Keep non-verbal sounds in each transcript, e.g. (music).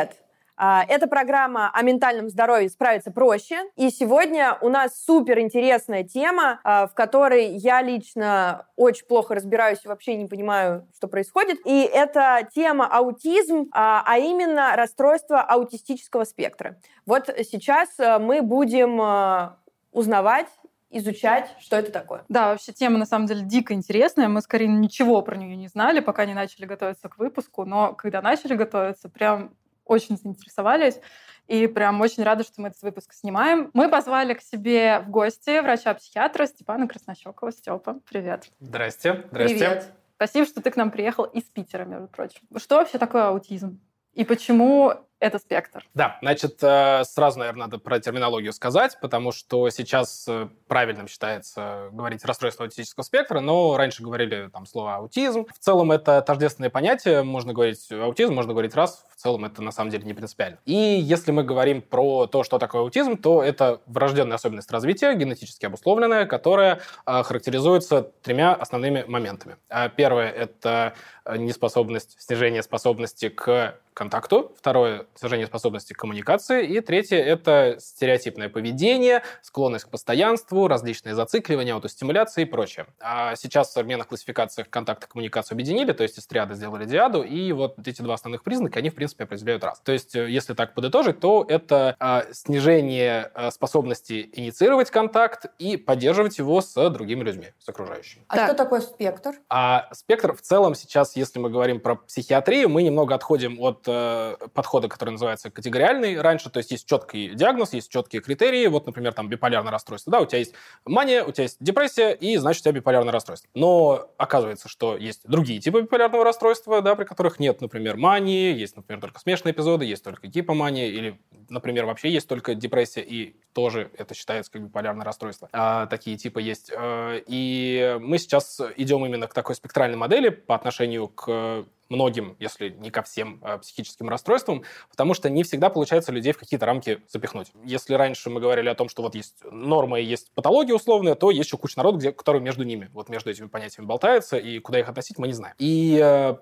Привет! А, это программа о ментальном здоровье «Справиться проще». И сегодня у нас супер интересная тема, а, в которой я лично очень плохо разбираюсь и вообще не понимаю, что происходит. И это тема аутизм, а, а именно расстройство аутистического спектра. Вот сейчас мы будем узнавать изучать, что это такое. Да, вообще тема на самом деле дико интересная. Мы скорее ничего про нее не знали, пока не начали готовиться к выпуску. Но когда начали готовиться, прям очень заинтересовались. И прям очень рада, что мы этот выпуск снимаем. Мы позвали к себе в гости врача-психиатра Степана Краснощекова. Степа, привет. Здрасте. Здрасте. Привет. Спасибо, что ты к нам приехал из Питера, между прочим. Что вообще такое аутизм? И почему это спектр. Да, значит, э, сразу, наверное, надо про терминологию сказать, потому что сейчас э, правильным считается говорить расстройство аутического спектра, но раньше говорили там слово аутизм. В целом это тождественное понятие, можно говорить аутизм, можно говорить раз, в целом это на самом деле не принципиально. И если мы говорим про то, что такое аутизм, то это врожденная особенность развития, генетически обусловленная, которая э, характеризуется тремя основными моментами. Первое – это неспособность, снижение способности к контакту, второе – снижение способности к коммуникации, и третье – это стереотипное поведение, склонность к постоянству, различные зацикливания, аутостимуляции и прочее. А сейчас в современных классификациях контакт и коммуникацию объединили, то есть из триады сделали диаду, и вот эти два основных признака, они, в принципе, определяют раз. То есть, э, если так подытожить, то это а, снижение а, способности инициировать контакт и поддерживать его с другими людьми, с окружающими. А так. что такое спектр? А спектр в целом сейчас, если мы говорим про психиатрию, мы немного отходим от э, подхода, который называется категориальный раньше, то есть есть четкий диагноз, есть четкие критерии, вот, например, там биполярное расстройство, да, у тебя есть мания, у тебя есть депрессия, и, значит, у тебя биполярное расстройство. Но оказывается, что есть другие типы биполярного расстройства, да, при которых нет, например, мании, есть, например, только смешанные эпизоды, есть только гипомания, или, например, вообще есть только депрессия, и тоже это считается как биполярное расстройство. А, такие типы есть. Э, и мы сейчас идем именно к такой спектральной модели по отношению к многим, если не ко всем э, психическим расстройствам, потому что не всегда получается людей в какие-то рамки запихнуть. Если раньше мы говорили о том, что вот есть норма и есть патология условная, то есть еще куча народу, где, который между ними, вот между этими понятиями болтается, и куда их относить, мы не знаем. И э,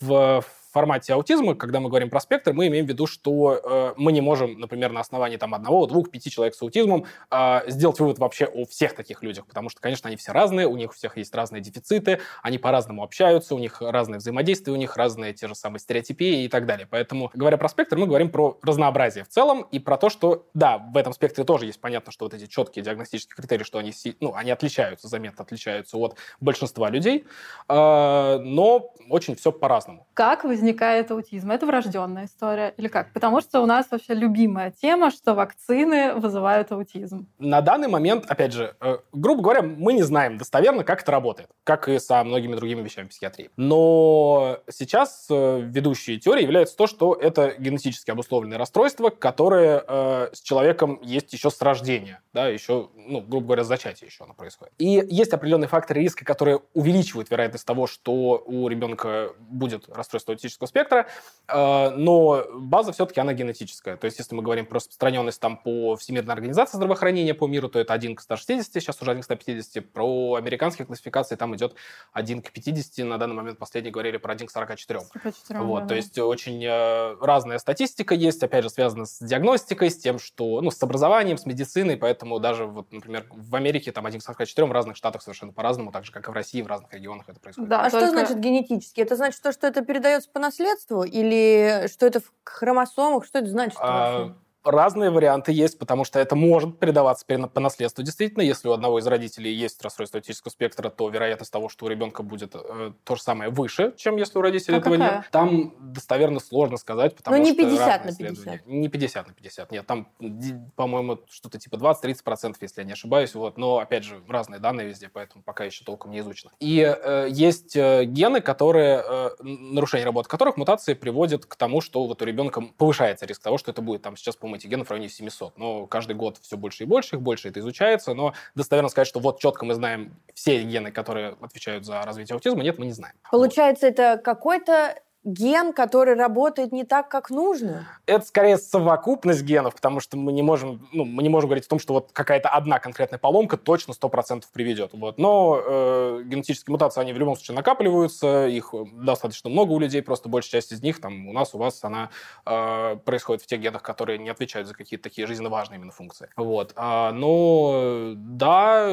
в формате аутизма, когда мы говорим про спектр, мы имеем в виду, что э, мы не можем, например, на основании там одного, двух, пяти человек с аутизмом э, сделать вывод вообще о всех таких людях, потому что, конечно, они все разные, у них у всех есть разные дефициты, они по-разному общаются, у них разные взаимодействия, у них разные те же самые стереотипии и так далее. Поэтому, говоря про спектр, мы говорим про разнообразие в целом и про то, что, да, в этом спектре тоже есть понятно, что вот эти четкие диагностические критерии, что они, ну, они отличаются, заметно отличаются от большинства людей, э, но очень все по-разному. Как вы возникает аутизм? Это врожденная история или как? Потому что у нас вообще любимая тема, что вакцины вызывают аутизм. На данный момент, опять же, э, грубо говоря, мы не знаем достоверно, как это работает, как и со многими другими вещами психиатрии. Но сейчас э, ведущей теорией является то, что это генетически обусловленное расстройство, которое э, с человеком есть еще с рождения, да, еще, ну, грубо говоря, с зачатия еще оно происходит. И есть определенные факторы риска, которые увеличивают вероятность того, что у ребенка будет расстройство аутического аутического спектра, э, но база все-таки она генетическая. То есть, если мы говорим про распространенность там по Всемирной организации здравоохранения по миру, то это 1 к 160, сейчас уже 1 к 150. Про американские классификации там идет 1 к 50. На данный момент последние говорили про 1 к 44. 44 вот, да, то есть очень э, разная статистика есть, опять же, связана с диагностикой, с тем, что, ну, с образованием, с медициной, поэтому даже, вот, например, в Америке там 1 к 44, в разных штатах совершенно по-разному, так же, как и в России, в разных регионах это происходит. Да, а только... что значит генетически? Это значит то, что это передается по наследству или что это в хромосомах? Что это значит? А, Разные варианты есть, потому что это может передаваться по наследству. Действительно, если у одного из родителей есть расстройство аутического спектра, то вероятность того, что у ребенка будет э, то же самое выше, чем если у родителей а этого какая? нет. Там достоверно сложно сказать, потому Но не что 50 на 50. Не 50 на 50, нет. Там, по-моему, что-то типа 20-30%, если я не ошибаюсь. Вот. Но, опять же, разные данные везде, поэтому пока еще толком не изучено. И э, есть э, гены, которые, э, нарушение работы которых, мутации приводят к тому, что вот у ребенка повышается риск того, что это будет там сейчас, по по-моему, этих генов в районе 700. Но каждый год все больше и больше, их больше это изучается. Но достоверно сказать, что вот четко мы знаем все гены, которые отвечают за развитие аутизма, нет, мы не знаем. Получается, вот. это какой-то ген, который работает не так, как нужно? Это скорее совокупность генов, потому что мы не можем, ну, мы не можем говорить о том, что вот какая-то одна конкретная поломка точно 100% приведет. Вот. Но э, генетические мутации, они в любом случае накапливаются, их достаточно много у людей, просто большая часть из них, там, у нас, у вас, она э, происходит в тех генах, которые не отвечают за какие-то такие жизненно важные именно функции. Вот. А, но да,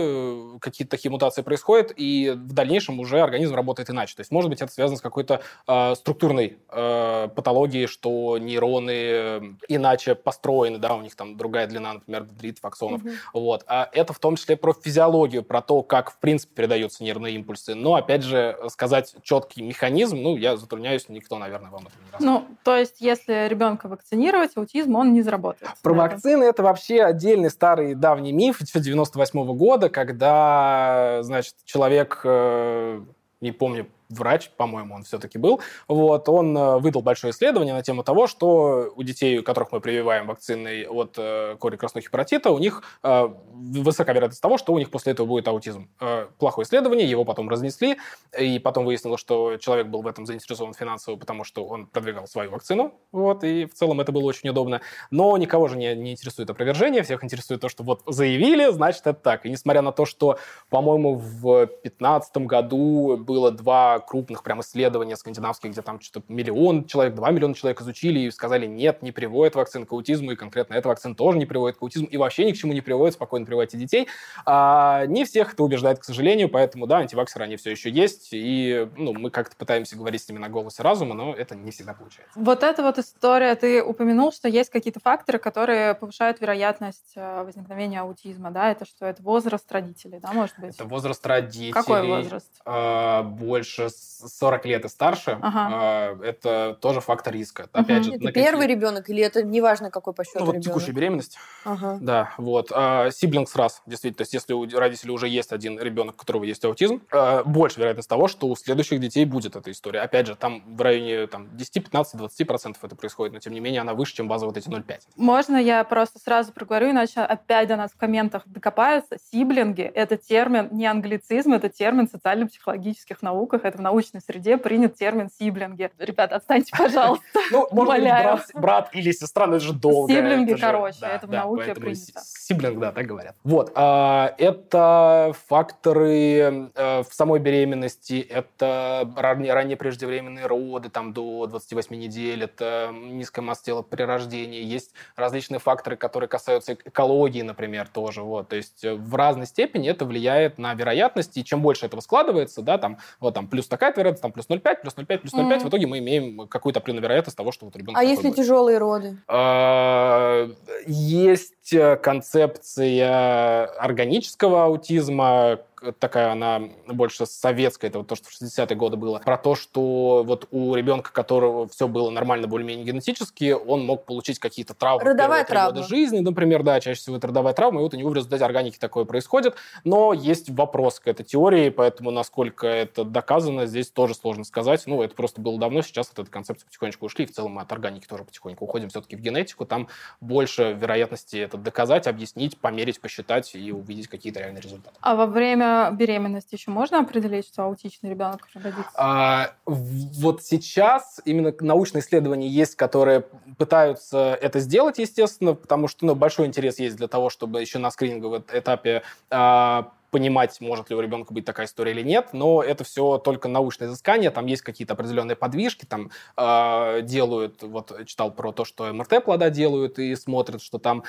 какие-то такие мутации происходят, и в дальнейшем уже организм работает иначе. То есть, может быть, это связано с какой-то э, структурной э, патологией, что нейроны э, иначе построены, да, у них там другая длина, например, дендритов, аксонов. Угу. Вот. А это в том числе про физиологию, про то, как, в принципе, передаются нервные импульсы. Но, опять же, сказать четкий механизм, ну, я затрудняюсь, никто, наверное, вам это не расскажет. Ну, то есть, если ребенка вакцинировать, аутизм, он не заработает. Про вакцины это вообще отдельный старый давний миф 98 -го года, когда, значит, человек, э, не помню, врач, по-моему, он все-таки был, вот, он э, выдал большое исследование на тему того, что у детей, которых мы прививаем вакцины от э, кори красного хепатита, у них э, высока вероятность того, что у них после этого будет аутизм. Э, плохое исследование, его потом разнесли, и потом выяснилось, что человек был в этом заинтересован финансово, потому что он продвигал свою вакцину, вот, и в целом это было очень удобно. Но никого же не, не интересует опровержение, всех интересует то, что вот заявили, значит, это так. И несмотря на то, что, по-моему, в 2015 году было два крупных прям исследования скандинавских, где там что-то миллион человек, два миллиона человек изучили и сказали, нет, не приводит вакцин к аутизму, и конкретно эта вакцина тоже не приводит к аутизму, и вообще ни к чему не приводит, спокойно приводите детей. А, не всех это убеждает, к сожалению, поэтому, да, антиваксеры, они все еще есть, и ну, мы как-то пытаемся говорить с ними на голосе разума, но это не всегда получается. Вот эта вот история, ты упомянул, что есть какие-то факторы, которые повышают вероятность э, возникновения аутизма, да, это что, это возраст родителей, да, может быть? Это возраст родителей. Какой возраст? Э, больше 40 лет и старше, ага. это тоже фактор риска. Опять же, это первый какие... ребенок или это неважно какой по счету ну, вот ребенок? текущая беременность. Ага. Да, вот. Сиблингс раз, действительно. То есть если у родителей уже есть один ребенок, у которого есть аутизм, а, больше вероятность того, что у следующих детей будет эта история. Опять же, там в районе там, 10, 15, 20 процентов это происходит, но тем не менее она выше, чем база вот эти 0,5. Можно я просто сразу проговорю, иначе опять до нас в комментах докопаются. Сиблинги — это термин не англицизм, это термин в социально-психологических науках, это в научной среде принят термин сиблинги. Ребята, отстаньте, (laughs) пожалуйста. Ну, может быть, брат или сестра, но это же долго. Сиблинги, короче, это в науке принято. Сиблинг, да, так говорят. Вот, а, это факторы э, в самой беременности, это ранние преждевременные роды, там, до 28 недель, это низкая масса тела при рождении, есть различные факторы, которые касаются экологии, например, тоже, вот, то есть э, в разной степени это влияет на вероятность, и чем больше этого складывается, да, там, вот там плюс такая вероятность, там плюс 0,5, плюс 0,5, плюс 0,5, mm-hmm. в итоге мы имеем какую-то определенную вероятность того, что вот ребенок... А если будет. тяжелые роды? А, есть э, концепция органического аутизма, такая она больше советская, это вот то, что в 60-е годы было, про то, что вот у ребенка, которого все было нормально более-менее генетически, он мог получить какие-то травмы родовая травма. года жизни, например, да, чаще всего это родовая травма, и вот у него в результате органики такое происходит, но есть вопрос к этой теории, поэтому насколько это доказано, здесь тоже сложно сказать, ну, это просто было давно, сейчас от этой концепции потихонечку ушли, и в целом мы от органики тоже потихоньку уходим все-таки в генетику, там больше вероятности это доказать, объяснить, померить, посчитать и увидеть какие-то реальные результаты. А во время беременности еще можно определить, что аутичный ребенок родится? А, вот сейчас именно научные исследования есть, которые пытаются это сделать, естественно, потому что ну, большой интерес есть для того, чтобы еще на скрининговом этапе а, понимать, может ли у ребенка быть такая история или нет, но это все только научное изыскание, там есть какие-то определенные подвижки, там э, делают, вот читал про то, что МРТ плода делают и смотрят, что там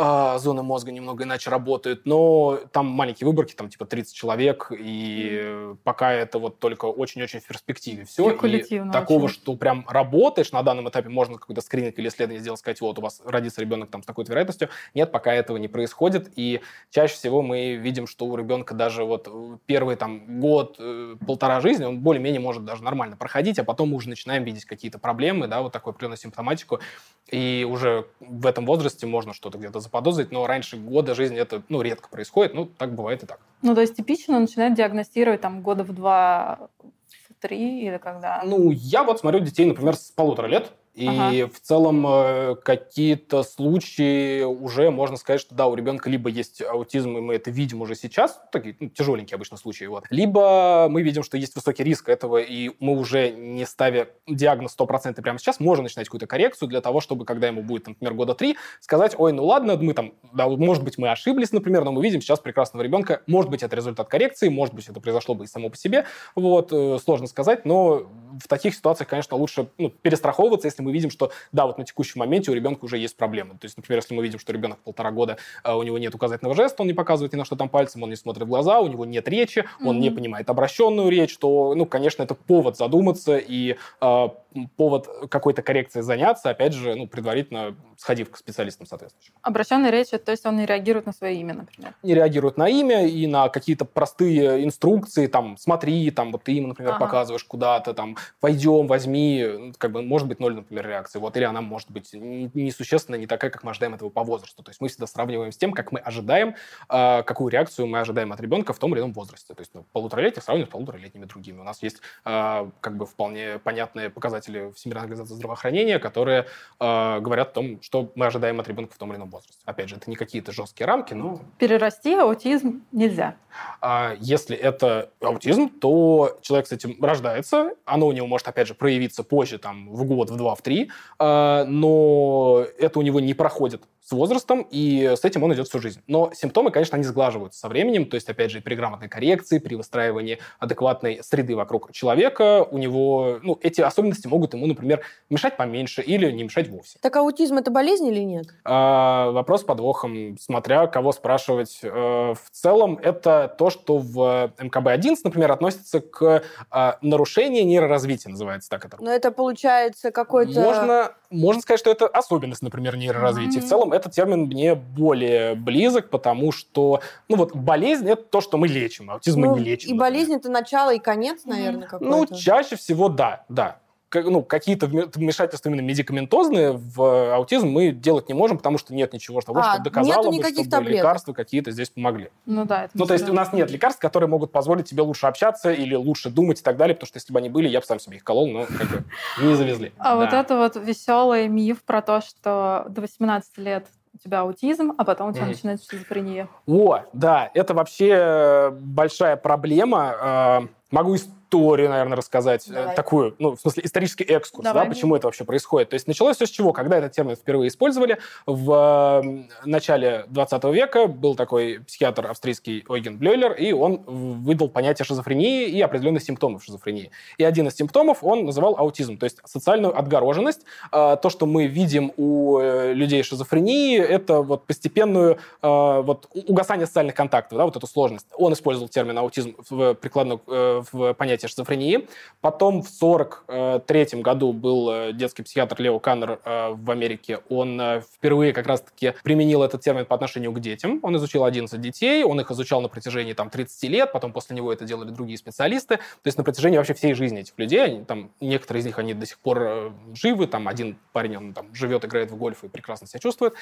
а, зоны мозга немного иначе работают, но там маленькие выборки, там типа 30 человек, и mm. пока это вот только очень-очень в перспективе все. И такого, очень. что прям работаешь на данном этапе, можно какой-то скрининг или исследование сделать, сказать, вот у вас родится ребенок там с такой-то вероятностью. Нет, пока этого не происходит, и чаще всего мы видим, что у ребенка даже вот первый там год, э, полтора жизни, он более-менее может даже нормально проходить, а потом мы уже начинаем видеть какие-то проблемы, да, вот такую определенную симптоматику, и уже в этом возрасте можно что-то где-то заподозрить, но раньше года жизни это ну, редко происходит, ну, так бывает и так. Ну, то есть типично начинает диагностировать там года в два три или когда? Ну, я вот смотрю детей, например, с полутора лет, И ага. в целом э, какие-то случаи уже можно сказать, что да, у ребенка либо есть аутизм, и мы это видим уже сейчас, такие ну, тяжеленькие обычно случаи, вот. Либо мы видим, что есть высокий риск этого, и мы уже не ставя диагноз 100% прямо сейчас, можем начинать какую-то коррекцию для того, чтобы, когда ему будет, например, года три, сказать, ой, ну ладно, мы там, да, может быть, мы ошиблись, например, но мы видим сейчас прекрасного ребенка, может быть, это результат коррекции, может быть, это произошло бы и само по себе, вот, э, сложно сказать, но в таких ситуациях, конечно, лучше ну, перестраховываться, если мы видим, что, да, вот на текущем моменте у ребенка уже есть проблемы. То есть, например, если мы видим, что ребенок полтора года, а у него нет указательного жеста, он не показывает ни на что там пальцем, он не смотрит в глаза, у него нет речи, он mm-hmm. не понимает обращенную речь, то, ну, конечно, это повод задуматься и э, повод какой-то коррекцией заняться, опять же, ну, предварительно сходив к специалистам соответствующим. Обращенная речь, то есть он не реагирует на свое имя, например? Не реагирует на имя и на какие-то простые инструкции, там, смотри, там, вот ты ему, например, ага. показываешь куда-то, там, пойдем, возьми, как бы, может быть, ноль, например, реакции, вот, или она может быть несущественно не такая, как мы ожидаем этого по возрасту. То есть мы всегда сравниваем с тем, как мы ожидаем, э, какую реакцию мы ожидаем от ребенка в том или ином возрасте. То есть ну, полуторалетних сравниваем с полуторалетними другими. У нас есть э, как бы вполне понятные показатели Всемирной организации здравоохранения, которые э, говорят о том, что мы ожидаем от ребенка в том или ином возрасте. Опять же, это не какие-то жесткие рамки, но... Перерасти аутизм нельзя. А если это аутизм, то человек с этим рождается, оно у него может, опять же, проявиться позже, там, в год, в два, в три, а, но это у него не проходит с возрастом, и с этим он идет всю жизнь. Но симптомы, конечно, они сглаживаются со временем, то есть, опять же, при грамотной коррекции, при выстраивании адекватной среды вокруг человека, у него, ну, эти особенности могут ему, например, мешать поменьше или не мешать вовсе. Так аутизм – это болезнь или нет? А, вопрос с подвохом, смотря кого спрашивать. А, в целом, это то, что в МКБ-11, например, относится к а, нарушению нейроразвития, называется так это. Но это получается какой-то... Можно, можно сказать, что это особенность, например, нейроразвития. Mm-hmm. В целом, этот термин мне более близок, потому что, ну вот, болезнь – это то, что мы лечим, аутизм ну, мы не лечим. И например. болезнь – это начало и конец, наверное, mm-hmm. какой-то? Ну, чаще всего да, да ну, какие-то вмешательства именно медикаментозные в аутизм мы делать не можем, потому что нет ничего того, а, что доказало бы, чтобы таблеток. лекарства какие-то здесь помогли. Ну да. Это ну то есть у нас нет лекарств, которые могут позволить тебе лучше общаться или лучше думать и так далее, потому что если бы они были, я бы сам себе их колол, но как бы не завезли. А да. вот это вот веселый миф про то, что до 18 лет у тебя аутизм, а потом у тебя mm-hmm. начинается шизофрения. О, да, это вообще большая проблема. А, могу историю, наверное, рассказать, э, Давай. такую, ну, в смысле, исторический экскурс, Давай. да, почему это вообще происходит. То есть началось все с чего? Когда этот термин впервые использовали, в начале 20 века был такой психиатр австрийский Ойген Блёйлер, и он выдал понятие шизофрении и определенных симптомов шизофрении. И один из симптомов он называл аутизм, то есть социальную отгороженность. А, то, что мы видим у э, людей шизофрении, это вот постепенную а, вот угасание социальных контактов, да, вот эту сложность. Он использовал термин аутизм в прикладном э, в понятии понятие шизофрении. Потом в 1943 году был э, детский психиатр Лео Каннер э, в Америке. Он э, впервые как раз-таки применил этот термин по отношению к детям. Он изучил 11 детей, он их изучал на протяжении там, 30 лет, потом после него это делали другие специалисты. То есть на протяжении вообще всей жизни этих людей, они, там, некоторые из них, они до сих пор живы, там один парень, он там живет, играет в гольф и прекрасно себя чувствует.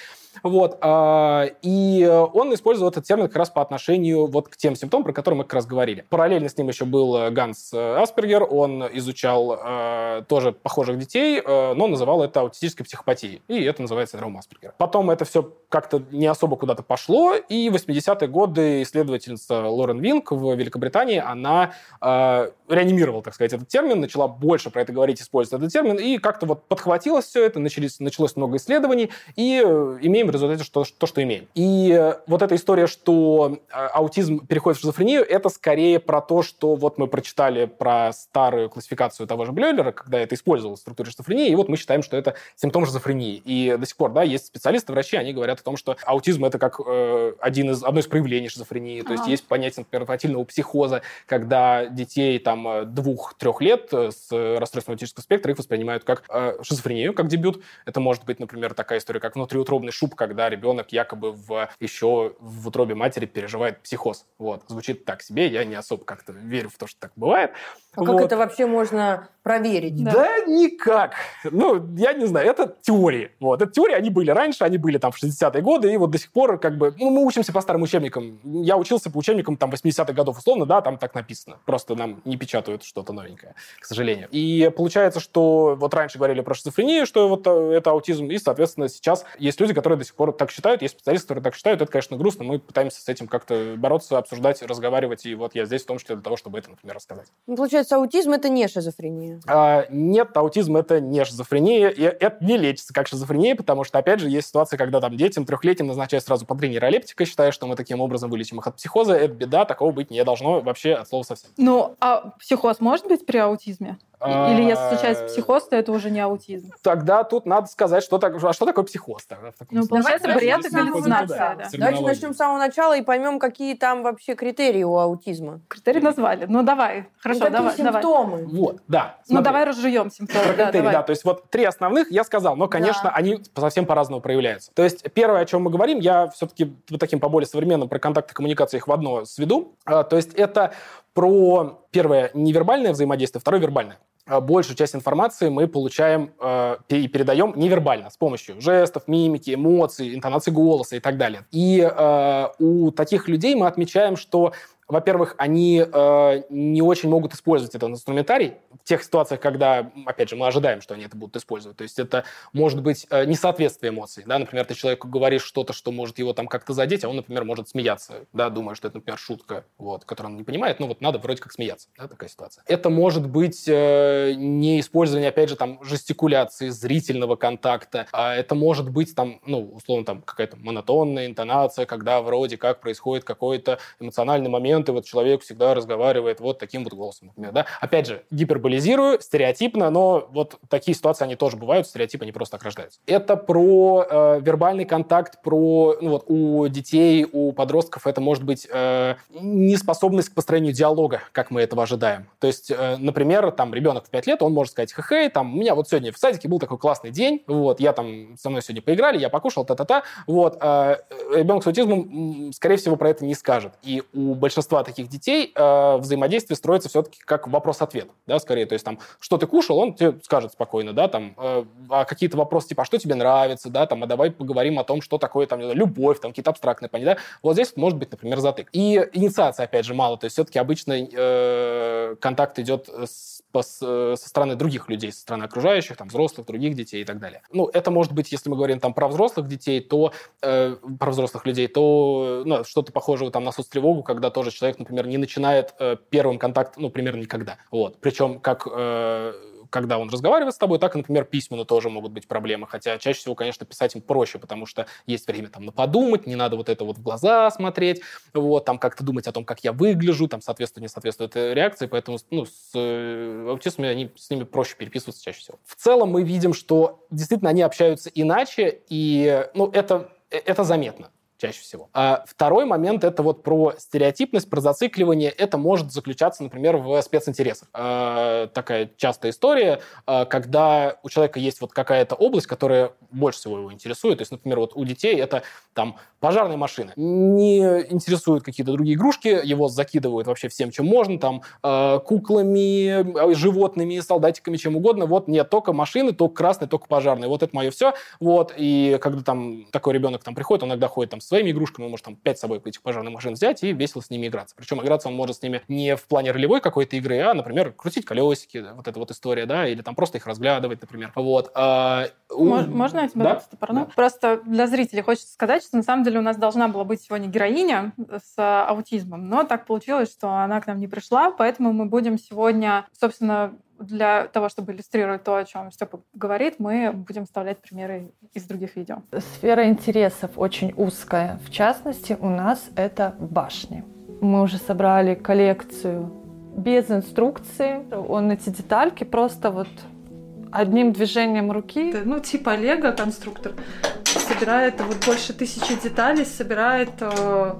Вот. А, и он использовал этот термин как раз по отношению вот к тем симптомам, про которые мы как раз говорили. Параллельно с ним еще был Ганс Э, Аспергер, он изучал э, тоже похожих детей, э, но называл это аутистической психопатией. И это называется синдром Аспергера. Потом это все как-то не особо куда-то пошло, и в 80-е годы исследовательница Лорен Винк в Великобритании, она э, реанимировала, так сказать, этот термин, начала больше про это говорить, использовать этот термин, и как-то вот подхватилось все это, начались, началось много исследований, и э, имеем в результате что, то, что имеем. И э, вот эта история, что аутизм переходит в шизофрению, это скорее про то, что вот мы прочитали читали про старую классификацию того же Блёйлера, когда это использовалось в структуре шизофрении, и вот мы считаем, что это симптом шизофрении. И до сих пор, да, есть специалисты, врачи, они говорят о том, что аутизм это как э, один из, одно из проявлений шизофрении. То есть есть понятие, например, инфантильного психоза, когда детей там э, двух-трех лет э, с расстройством аутического спектра их воспринимают как э, шизофрению, как дебют. Это может быть, например, такая история, как внутриутробный шуб, когда ребенок якобы в, еще в утробе матери переживает психоз. Вот. Звучит так себе, я не особо как-то верю в то, что так бывает, бывает. А вот. как это вообще можно проверить? Да. да никак. Ну, я не знаю, это теории. Вот. Это теории, они были раньше, они были там в 60-е годы, и вот до сих пор как бы... Ну, мы учимся по старым учебникам. Я учился по учебникам там 80-х годов условно, да, там так написано. Просто нам не печатают что-то новенькое, к сожалению. И получается, что вот раньше говорили про шизофрению, что вот э, это аутизм, и, соответственно, сейчас есть люди, которые до сих пор так считают, есть специалисты, которые так считают. Это, конечно, грустно. Мы пытаемся с этим как-то бороться, обсуждать, разговаривать, и вот я здесь в том числе для того, чтобы это, например, рассказать. Ну, получается, аутизм – это не шизофрения? А, нет, аутизм – это не шизофрения, и это не лечится как шизофрения, потому что, опять же, есть ситуация, когда там детям трехлетним назначают сразу по три нейролептика, считая, что мы таким образом вылечим их от психоза. Это беда, такого быть не должно вообще от слова совсем. Ну, а психоз может быть при аутизме? Или если случается а, психоз, то это уже не аутизм? Тогда тут надо сказать, что, так, а что такое психоз? Тогда, ну, получается, бред и галлюцинация. Да. Давайте начнем с самого начала и поймем, какие там вообще критерии у аутизма. Критерии назвали. Ну, давай. Хорошо, ну, давай. симптомы? Давай. Вот, да. Смотри. Ну, давай разжуем симптомы. Про да, критерии, да. То есть вот три основных я сказал, но, конечно, да. они совсем по-разному проявляются. То есть первое, о чем мы говорим, я все-таки вот таким по более современным про контакты коммуникации их в одно сведу. А, то есть это про первое невербальное взаимодействие, второе вербальное. А, большую часть информации мы получаем э, и передаем невербально, с помощью жестов, мимики, эмоций, интонации голоса и так далее. И э, у таких людей мы отмечаем, что во-первых, они э, не очень могут использовать этот инструментарий в тех ситуациях, когда, опять же, мы ожидаем, что они это будут использовать. То есть это может быть э, несоответствие эмоций. Да? Например, ты человеку говоришь что-то, что может его там как-то задеть, а он, например, может смеяться, да, думая, что это, например, шутка, вот, которую он не понимает. Ну вот надо вроде как смеяться, да, такая ситуация. Это может быть э, не использование, опять же, там, жестикуляции, зрительного контакта. А это может быть там, ну, условно, там какая-то монотонная интонация, когда вроде как происходит какой-то эмоциональный момент, моменты вот человек всегда разговаривает вот таким вот голосом, например, да. Опять же, гиперболизирую, стереотипно, но вот такие ситуации, они тоже бывают, стереотипы не просто так рождаются. Это про э, вербальный контакт, про, ну вот, у детей, у подростков это может быть э, неспособность к построению диалога, как мы этого ожидаем. То есть, э, например, там ребенок в 5 лет, он может сказать, хе-хей, там, у меня вот сегодня в садике был такой классный день, вот, я там, со мной сегодня поиграли, я покушал, та-та-та, вот, э, ребенок с аутизмом, скорее всего, про это не скажет. И у большинства большинства таких детей э, взаимодействие строится все-таки как вопрос-ответ, да, скорее. То есть там, что ты кушал, он тебе скажет спокойно, да, там, э, а какие-то вопросы типа, а что тебе нравится, да, там, а давай поговорим о том, что такое там, любовь, там, какие-то абстрактные понятия, да. Вот здесь может быть, например, затык. И инициация, опять же, мало. То есть все-таки обычно э, контакт идет с, со стороны других людей, со стороны окружающих, там, взрослых, других детей и так далее. Ну, это может быть, если мы говорим там про взрослых детей, то э, про взрослых людей, то ну, что-то похожее там на соцтревогу, когда тоже человек, например, не начинает э, первым контакт, ну, примерно никогда. Вот. Причем как э, когда он разговаривает с тобой, так например, письменно тоже могут быть проблемы. Хотя чаще всего, конечно, писать им проще, потому что есть время там на подумать, не надо вот это вот в глаза смотреть, вот, там как-то думать о том, как я выгляжу, там соответствует, не соответствует реакции, поэтому, ну, с э, аутистами они, с ними проще переписываться чаще всего. В целом мы видим, что действительно они общаются иначе, и, ну, это, э, это заметно чаще всего. А второй момент – это вот про стереотипность, про зацикливание. Это может заключаться, например, в специнтересах. А, такая частая история, а, когда у человека есть вот какая-то область, которая больше всего его интересует. То есть, например, вот у детей это там пожарная машина. Не интересуют какие-то другие игрушки, его закидывают вообще всем, чем можно, там а, куклами, животными, солдатиками, чем угодно. Вот нет, только машины, только красные, только пожарные. Вот это мое все. Вот, и когда там такой ребенок там приходит, он иногда ходит там своими игрушками, он может там 5 с собой этих пожарных машин взять и весело с ними играться. Причем играться он может с ними не в плане ролевой какой-то игры, а, например, крутить колесики, вот эта вот история, да, или там просто их разглядывать, например. Вот. А, Можно я тебя да? Да. Просто для зрителей хочется сказать, что на самом деле у нас должна была быть сегодня героиня с аутизмом, но так получилось, что она к нам не пришла, поэтому мы будем сегодня, собственно, для того, чтобы иллюстрировать то, о чем Степа говорит, мы будем вставлять примеры из других видео. Сфера интересов очень узкая. В частности, у нас это башни. Мы уже собрали коллекцию без инструкции. Он эти детальки просто вот одним движением руки. Ну, типа Лего конструктор собирает вот больше тысячи деталей, собирает э,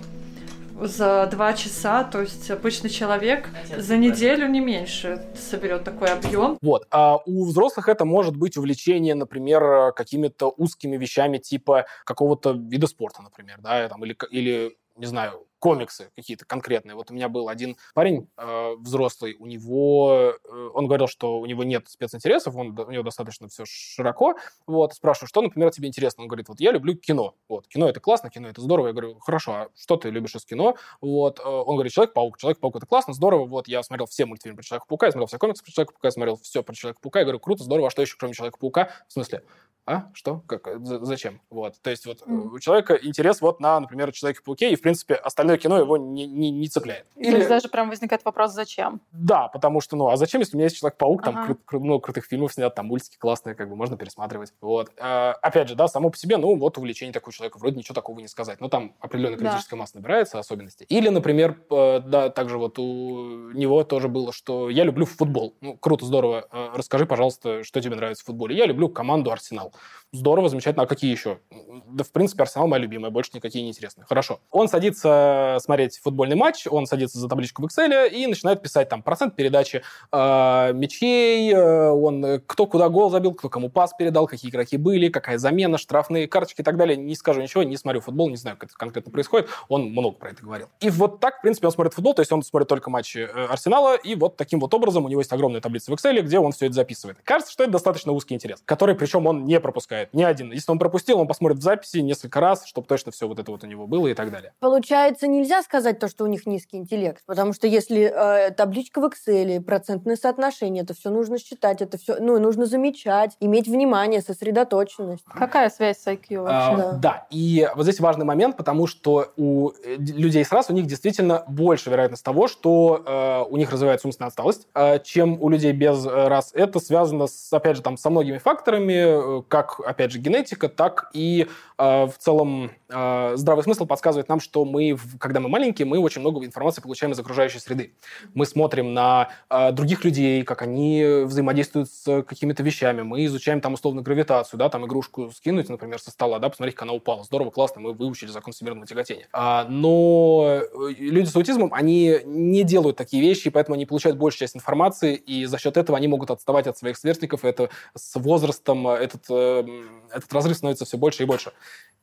за два часа, то есть обычный человек за неделю не меньше соберет такой объем. Вот. А у взрослых это может быть увлечение, например, какими-то узкими вещами типа какого-то вида спорта, например, да, там, или, или не знаю, комиксы какие-то конкретные. Вот у меня был один парень э, взрослый, у него, э, он говорил, что у него нет специнтересов, он, у него достаточно все широко, вот, спрашиваю, что, например, тебе интересно? Он говорит, вот я люблю кино, вот, кино это классно, кино это здорово. Я говорю, хорошо, а что ты любишь из кино? Вот, э, он говорит, Человек-паук, Человек-паук это классно, здорово, вот, я смотрел все мультфильмы про Человека-паука, я смотрел все комиксы про Человека-паука, я смотрел все про Человека-паука, я говорю, круто, здорово, а что еще, кроме Человека-паука? В смысле, а, что, как, зачем? Вот, то есть вот mm. у человека интерес вот на, например, Человеке-пауке, и, в принципе, остальное кино его не, не, не цепляет. Или... То есть даже прям возникает вопрос, зачем? Да, потому что, ну, а зачем, если у меня есть Человек-паук, там ага. кру- кру- много крутых фильмов снят, там мультики классные, как бы можно пересматривать. Вот. А, опять же, да, само по себе, ну, вот увлечение такого человека, вроде ничего такого не сказать, но там определенная критическая да. масса набирается, особенности. Или, например, да, также вот у него тоже было, что я люблю футбол. Ну, круто, здорово. А, расскажи, пожалуйста, что тебе нравится в футболе. Я люблю команду Арсенал. Здорово, замечательно. А какие еще? Да, в принципе, Арсенал моя любимая, больше никакие не интересны. Хорошо. Он садится смотреть футбольный матч, он садится за табличку в Excel и начинает писать там процент передачи э, мячей, э, он кто куда гол забил, кто кому пас передал, какие игроки были, какая замена, штрафные карточки и так далее. Не скажу ничего, не смотрю футбол, не знаю, как это конкретно происходит. Он много про это говорил. И вот так, в принципе, он смотрит футбол, то есть он смотрит только матчи э, Арсенала, и вот таким вот образом у него есть огромная таблица в Excel, где он все это записывает. Кажется, что это достаточно узкий интерес, который, причем, он не пропускает ни один. Если он пропустил, он посмотрит в записи несколько раз, чтобы точно все вот это вот у него было и так далее. Получается, нельзя сказать то, что у них низкий интеллект, потому что если э, табличка в Excel, процентное соотношение, это все нужно считать, это все, ну, нужно замечать, иметь внимание, сосредоточенность. Какая связь с IQ вообще? А, да. да, и вот здесь важный момент, потому что у э, людей с раз у них действительно больше вероятность того, что э, у них развивается умственная отсталость, э, чем у людей без э, раз. Это связано, с, опять же, там, со многими факторами, э, как, опять же, генетика, так и э, в целом э, здравый смысл подсказывает нам, что мы, когда мы маленькие, мы очень много информации получаем из окружающей среды. Мы смотрим на э, других людей, как они взаимодействуют с какими-то вещами. Мы изучаем там условно гравитацию, да, там игрушку скинуть, например, со стола, да, посмотреть, как она упала. Здорово, классно, мы выучили закон всемирного тяготения. А, но люди с аутизмом, они не делают такие вещи, и поэтому они получают большую часть информации, и за счет этого они могут отставать от своих сверстников. И это с возрастом этот, э, этот разрыв становится все больше и больше.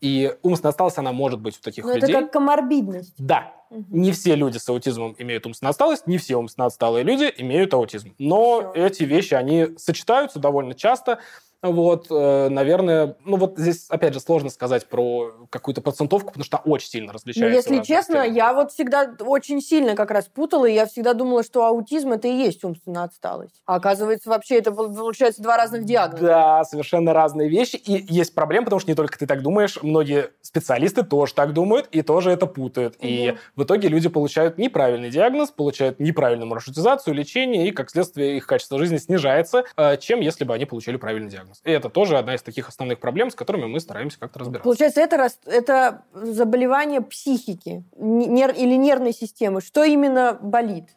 И умственная отсталость, она может быть у таких Но людей. это как коморбидность. Да. Угу. Не все люди с аутизмом имеют умственную отсталость, не все умственно отсталые люди имеют аутизм. Но все. эти вещи, они сочетаются довольно часто. Вот, э, наверное, ну вот здесь, опять же, сложно сказать про какую-то процентовку, потому что очень сильно различается. Ну, если честно, сферах. я вот всегда очень сильно как раз путала, и я всегда думала, что аутизм это и есть умственная отсталость. А оказывается, вообще это получается два разных диагноза. Да, совершенно разные вещи. И есть проблема, потому что не только ты так думаешь, многие специалисты тоже так думают и тоже это путают. Угу. И в итоге люди получают неправильный диагноз, получают неправильную маршрутизацию, лечение, и, как следствие, их качество жизни снижается, э, чем если бы они получили правильный диагноз диагноз. И это тоже одна из таких основных проблем, с которыми мы стараемся как-то разбираться. Получается, это, это заболевание психики нер, или нервной системы. Что именно болит?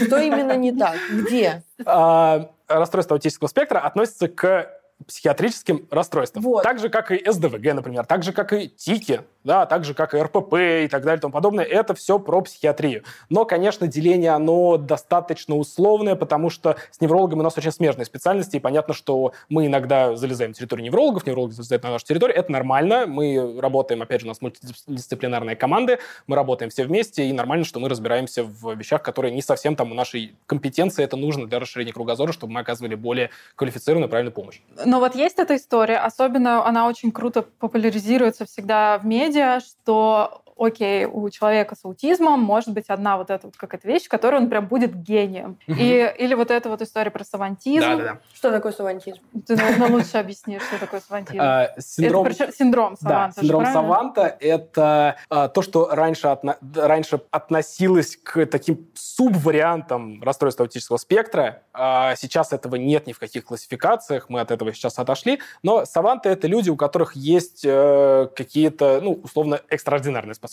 Что именно не так? Где? (laughs) А, расстройство аутического спектра относится к психиатрическим расстройствам. Вот. Так же, как и СДВГ, например, так же, как и ТИКи, да, так же, как и РПП и так далее и тому подобное. Это все про психиатрию. Но, конечно, деление, оно достаточно условное, потому что с неврологами у нас очень смежные специальности, и понятно, что мы иногда залезаем на территорию неврологов, неврологи залезают на нашу территорию, это нормально. Мы работаем, опять же, у нас мультидисциплинарные команды, мы работаем все вместе, и нормально, что мы разбираемся в вещах, которые не совсем там у нашей компетенции, это нужно для расширения кругозора, чтобы мы оказывали более квалифицированную правильную помощь. Но вот есть эта история, особенно она очень круто популяризируется всегда в медиа, что окей, у человека с аутизмом может быть одна вот эта вот какая-то вещь, которой он прям будет гением. И, или вот эта вот история про савантизм. Да, да, да. Что такое савантизм? Ты, наверное, лучше объяснишь, что такое савантизм. А, синдром... Это синдром Саванта. Да, синдром Саванта — это а, то, что раньше, отно... раньше относилось к таким субвариантам расстройства аутического спектра. А сейчас этого нет ни в каких классификациях, мы от этого сейчас отошли. Но Саванты — это люди, у которых есть э, какие-то, ну, условно, экстраординарные способности.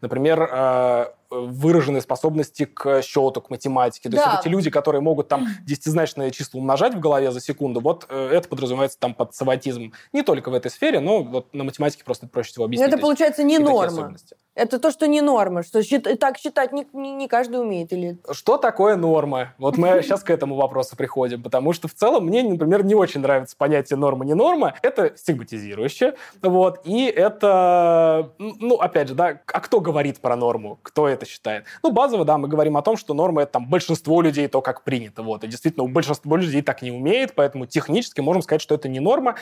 Например, э, выраженные способности к счету, к математике. То да. есть вот эти люди, которые могут там десятизначное число умножать в голове за секунду, вот э, это подразумевается там под саватизм. Не только в этой сфере, но вот на математике просто проще всего объяснить. Но это получается не норма. Это то, что не норма, что счит- так считать не, не, не каждый умеет. Или... Что такое норма? Вот мы (laughs) сейчас к этому вопросу приходим, потому что в целом мне, например, не очень нравится понятие норма-не норма. Это стигматизирующее, вот, и это, ну, опять же, да, а кто говорит про норму? Кто это считает? Ну, базово, да, мы говорим о том, что норма — это там большинство людей, то, как принято, вот, и действительно, у большинства людей так не умеет, поэтому технически можем сказать, что это не норма,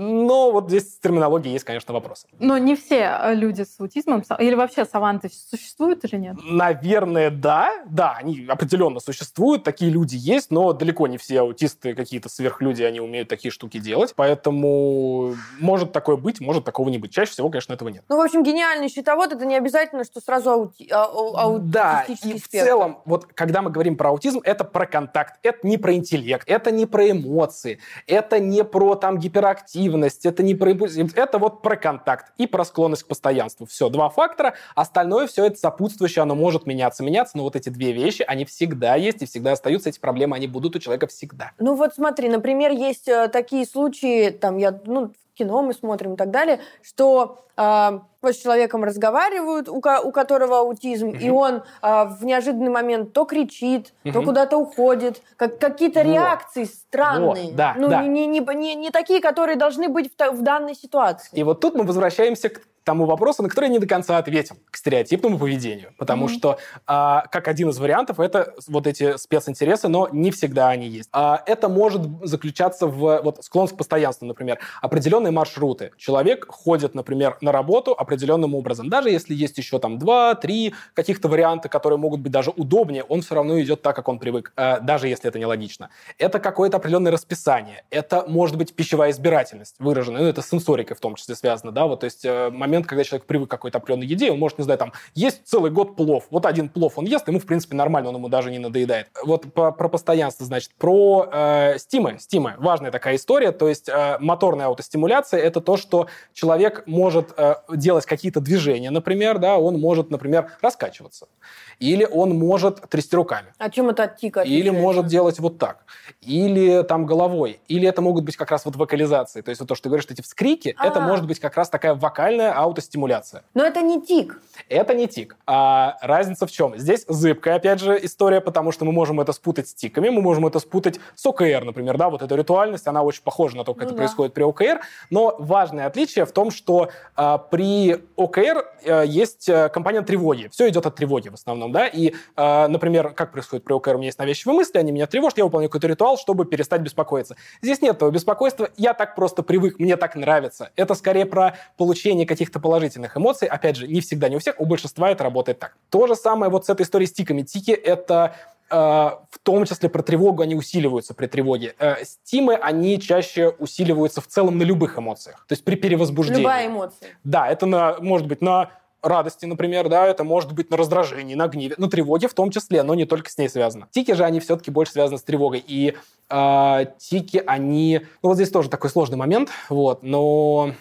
но вот здесь с терминологией есть, конечно, вопросы. Но не все э, люди с аутизмом, са- или вообще саванты существуют или нет? Наверное, да. Да, они определенно существуют, такие люди есть, но далеко не все аутисты какие-то сверхлюди, они умеют такие штуки делать. Поэтому может такое быть, может такого не быть. Чаще всего, конечно, этого нет. Ну, в общем, гениальный счетовод это не обязательно, что сразу аути- а- а- Да, аутистический и в спектр. целом, вот когда мы говорим про аутизм, это про контакт, это не про интеллект, это не про эмоции, это не про там гиперактивность, это не про импульсивность, это вот про контакт и про склонность к постоянству. Все, два фактора, остальное все это сопутствующее, оно может меняться, меняться, но вот эти две вещи, они всегда есть и всегда остаются, эти проблемы, они будут у человека всегда. Ну вот смотри, например, есть э, такие случаи, там я, ну, кино мы смотрим и так далее, что э, вот с человеком разговаривают, у, ко- у которого аутизм, и он э, в неожиданный момент то кричит, то Мгм. куда-то уходит, как, какие-то Вот. реакции странные. Вот, да, ну, да. Не, не, не, не такие, которые должны быть в, в данной ситуации. И вот тут мы возвращаемся к тому вопросу, на который я не до конца ответил, к стереотипному поведению. Потому Мгм. что, а, как один из вариантов, это вот эти специнтересы, но не всегда они есть. А, это может заключаться в вот, склонность к постоянству, например. Определенные маршруты. Человек ходит, например, на работу определенным образом. Даже если есть еще там два-три каких-то варианта, которые могут быть даже удобнее, он все равно идет так, как он привык, а, даже если это нелогично. Это какое-то определенное расписание. Это может быть пищевая избирательность выраженная. Ну, это с сенсорикой в том числе связано, да, вот, то есть э, момент, когда человек привык к какой-то определенной еде, он может, не знаю, там, есть целый год плов. Вот один плов он ест, ему, в принципе, нормально, он ему даже не надоедает. Вот по- про постоянство, значит, про э, стимы. Стимы. Важная такая история, то есть э, моторная аутостимуляция – это то, что человек может э, делать какие-то движения, например, да, он может, например, раскачиваться. Или он может трясти руками. О чем это от тика? Или может делать вот так. Или там головой. Или это могут быть как раз вот вокализации. То есть вот то, что ты говоришь, эти вскрики, это А. может быть как раз такая вокальная аутостимуляция. Но это не тик. Это не тик. А разница в чем? Здесь зыбкая, опять же, история, потому что мы можем это спутать с тиками, мы можем это спутать с ОКР, например, да, вот эта ритуальность, она очень похожа на то, как Ну это да. происходит при ОКР, но важное отличие в том, что а, при ОКР а, есть а, компонент тревоги. Все идет от тревоги в основном, да, и, а, например, как происходит при ОКР, у меня есть навязчивые мысли, они меня тревожат, я выполняю какой-то ритуал, чтобы перестать беспокоиться. Здесь нет этого беспокойства, я так просто привык, мне так нравится. Это скорее про получение каких-то положительных эмоций, опять же, не всегда, не у всех, у большинства это работает так. То же самое вот с этой историей с тиками. Тики — это э, в том числе про тревогу, они усиливаются при тревоге. Э, стимы, они чаще усиливаются в целом на любых эмоциях. То есть при перевозбуждении. Любая эмоция. Да, это на, может быть на радости, например, да, это может быть на раздражении, на гневе, на тревоге в том числе, но не только с ней связано. Тики же, они все-таки больше связаны с тревогой, и э, тики, они... Ну, вот здесь тоже такой сложный момент, вот, но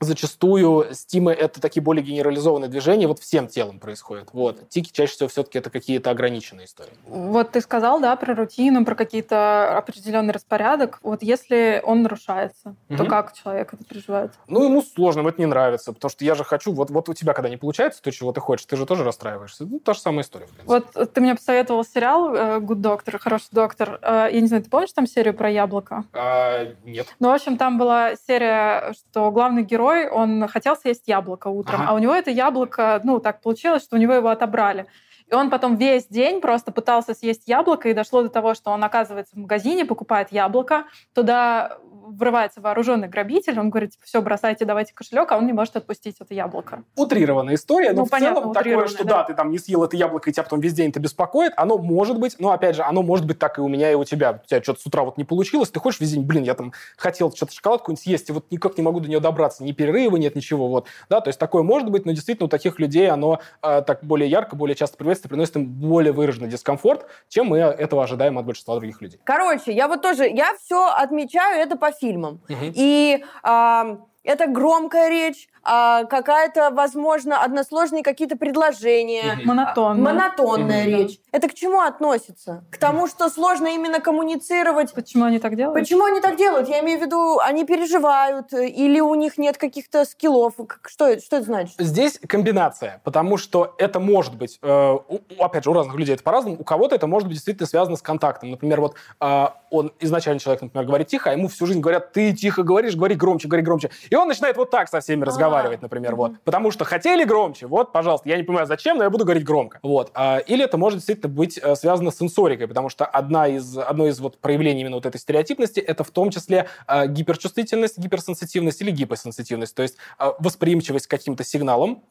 зачастую стимы — это такие более генерализованные движения, вот всем телом происходит. Вот. Тики чаще всего все-таки это какие-то ограниченные истории. Вот ты сказал, да, про рутину, про какие-то определенный распорядок. Вот если он нарушается, то Мгм. как человек это переживает? Ну, ему сложно, ему это не нравится, потому что я же хочу... Вот, вот у тебя, когда не получается то, чего ты хочешь, ты же тоже расстраиваешься. Ну, та же самая история, в принципе. Вот ты мне посоветовал сериал э, «Good Doctor», «Хороший доктор». Э, Я не знаю, ты помнишь там серию про яблоко? А, нет. Ну, в общем, там была серия, что главный герой, он хотел съесть яблоко утром, Ага. а у него это яблоко, ну, так получилось, что у него его отобрали. И он потом весь день просто пытался съесть яблоко, и дошло до того, что он оказывается в магазине, покупает яблоко, туда врывается вооруженный грабитель, он говорит, все, бросайте, давайте кошелек, а он не может отпустить это яблоко. утрированная история, но Ну, в понятно, целом такое, что да. да. ты там не съел это яблоко, и тебя потом весь день это беспокоит, оно может быть, но опять же, оно может быть так и у меня, и у тебя. У тебя что-то с утра вот не получилось, ты хочешь весь день, блин, я там хотел что-то шоколадку съесть, и вот никак не могу до нее добраться, ни перерыва нет, ничего, вот. Да, то есть такое может быть, но действительно у таких людей оно э, так более ярко, более часто приветствует, приносит им более выраженный дискомфорт, чем мы этого ожидаем от большинства других людей. Короче, я вот тоже, я все отмечаю это по фильмам. Мгм. И ам, это громкая речь, а какая-то, возможно, односложные какие-то предложения. Монотонная. Монотонная речь. Это к чему относится? К тому, что сложно именно коммуницировать. Почему они так делают? Почему они так делают? Я имею в виду, они переживают, или у них нет каких-то скиллов. Что, это- что это значит? Здесь комбинация, потому что это может быть, э, опять же, у разных людей это по-разному, у кого-то это может быть действительно связано с контактом. Например, вот э, он изначально человек, например, говорит тихо, а ему всю жизнь говорят, ты тихо говоришь, говори громче, говори громче. И он начинает вот так со всеми разговаривать, например, вот. Потому что хотели громче, вот, пожалуйста, я не понимаю, зачем, но я буду говорить громко. Вот. А, Или это может действительно быть э, связано с сенсорикой, потому что одна из, одно из вот проявлений именно вот этой стереотипности это в том числе э, гиперчувствительность, гиперсенситивность или гипосенситивность, то есть э, восприимчивость к каким-то сигналам,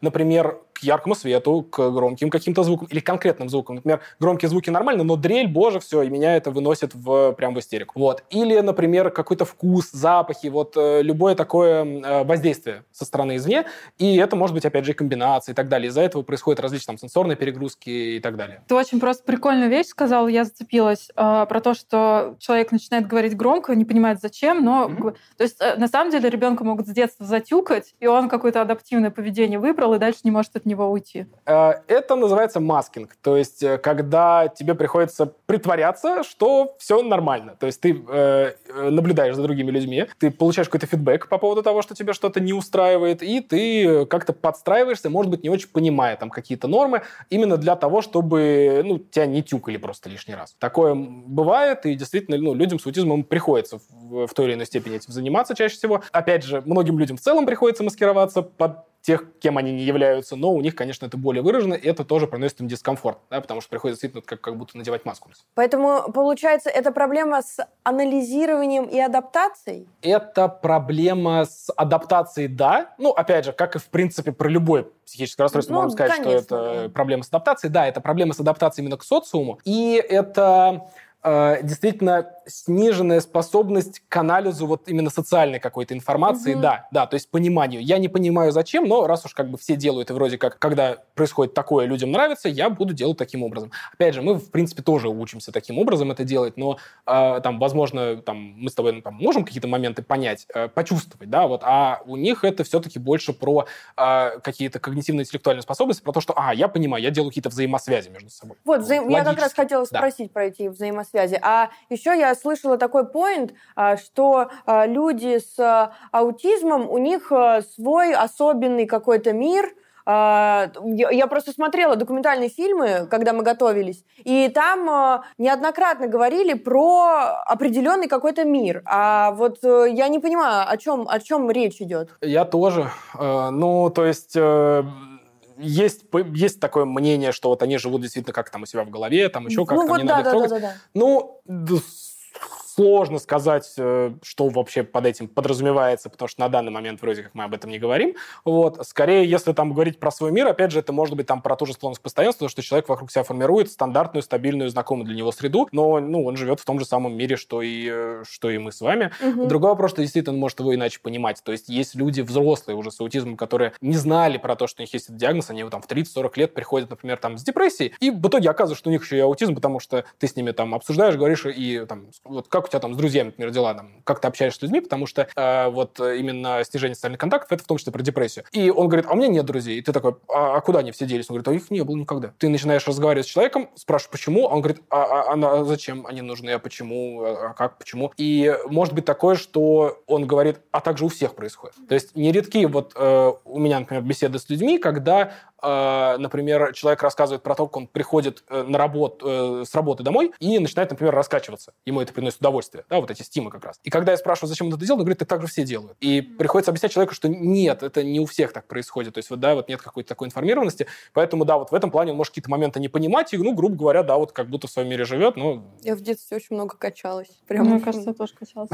например, к яркому свету, к громким каким-то звукам или конкретным звукам. Например, громкие звуки нормально, но дрель, боже, все, и меня это выносит в, прям в истерику. Вот. Или, например, какой-то вкус, запахи, вот любое такое воздействие со стороны извне, и это может быть, опять же, и комбинация и так далее. Из-за этого происходят различные там, сенсорные перегрузки и так далее. Ты очень просто прикольную вещь сказал, я зацепилась, э, про то, что человек начинает говорить громко, не понимает зачем, но... Г- То есть, э, на самом деле, ребенка могут с детства затюкать, и он какое-то адаптивное поведение выбрал, и дальше не может от него уйти. Э, Это называется маскинг, то есть э, когда тебе приходится притворяться, что все нормально. То есть ты э, э, наблюдаешь за другими людьми, ты получаешь какой-то фидбэк по поводу того, что тебе что-то не устраивает, и ты как-то подстраиваешься, может быть, не очень понимая там какие-то нормы, именно для того, чтобы ну, тебя не тюкали просто лишний раз. Такое бывает, и действительно ну, людям с аутизмом приходится в, в той или иной степени этим заниматься чаще всего. Опять же, многим людям в целом приходится маскироваться под тех, кем они не являются, но у них, конечно, это более выражено, и это тоже приносит им дискомфорт, да, потому что приходится действительно как, как будто надевать маску. Поэтому, получается, это проблема с анализированием и адаптацией? Это проблема с адаптацией, да. Ну, опять же, как и, в принципе, про любое психическое расстройство, Ну, можно сказать, конечно, что это да. проблема с адаптацией. Да, это проблема с адаптацией именно к социуму. И это э, действительно сниженная способность к анализу вот именно социальной какой-то информации, Мгм. да, да, то есть пониманию. Я не понимаю, зачем, но раз уж как бы все делают, и вроде как, когда происходит такое, людям нравится, я буду делать таким образом. Опять же, мы, в принципе, тоже учимся таким образом это делать, но э, там, возможно, там, мы с тобой ну, там, можем какие-то моменты понять, э, почувствовать, да, вот, а у них это все-таки больше про э, какие-то когнитивно-интеллектуальные способности, про то, что, а, я понимаю, я делаю какие-то взаимосвязи между собой. Вот, взаим- я как раз хотела да. спросить про эти взаимосвязи. А еще я слышала такой поинт, а, что а, люди с аутизмом, у них а, свой особенный какой-то мир. Я просто смотрела документальные фильмы, когда мы готовились, и там неоднократно говорили про определенный какой-то мир. А вот э, я не понимаю, о чем, о чем речь идет. Я тоже. Э, Ну, то есть... э, Есть, есть такое мнение, что вот они живут действительно как там у себя в голове, там еще ну как-то, вот не да, надо да, да, да, да. Ну, сложно сказать, э, что вообще под этим подразумевается, потому что на данный момент вроде как мы об этом не говорим. Вот. Скорее, если там говорить про свой мир, опять же, это может быть там про ту же склонность к постоянству, что человек вокруг себя формирует стандартную, стабильную, знакомую для него среду, но ну, он живет в том же самом мире, что и, э, что и мы с вами. Мгм. Другой вопрос, что действительно он может его иначе понимать. То есть есть люди взрослые уже с аутизмом, которые не знали про то, что у них есть этот диагноз, они вот там в 30-40 лет приходят, например, там с депрессией, и в итоге оказывается, что у них еще и аутизм, потому что ты с ними там обсуждаешь, говоришь, и там, вот как у тебя там с друзьями, например, дела, там, как ты общаешься с людьми, потому что э, вот э, именно снижение социальных контактов, это в том числе про депрессию. И он говорит, а у меня нет друзей. И ты такой, а, а куда они все делись? Он говорит, а их не было никогда. Ты начинаешь разговаривать с человеком, спрашиваешь, почему, а он говорит, а, а- а зачем они нужны, а почему, а а как, почему. И может быть такое, что он говорит, а также у всех происходит. То есть нередки вот э, у меня, например, беседы с людьми, когда например, человек рассказывает про то, как он приходит э, на работу, э, с работы домой и начинает, например, раскачиваться. Ему это приносит удовольствие, да, вот эти стимы как раз. И когда я спрашиваю, зачем он это делает, он говорит, так так же все делают. И приходится объяснять человеку, что нет, это не у всех так происходит. То есть вот, да, вот нет какой-то такой информированности. Поэтому, да, вот в этом плане он может какие-то моменты не понимать, и, ну, грубо говоря, да, вот как будто в своем мире живет, но, Я в детстве очень много качалась. Прям. Мне кажется, я тоже качалась.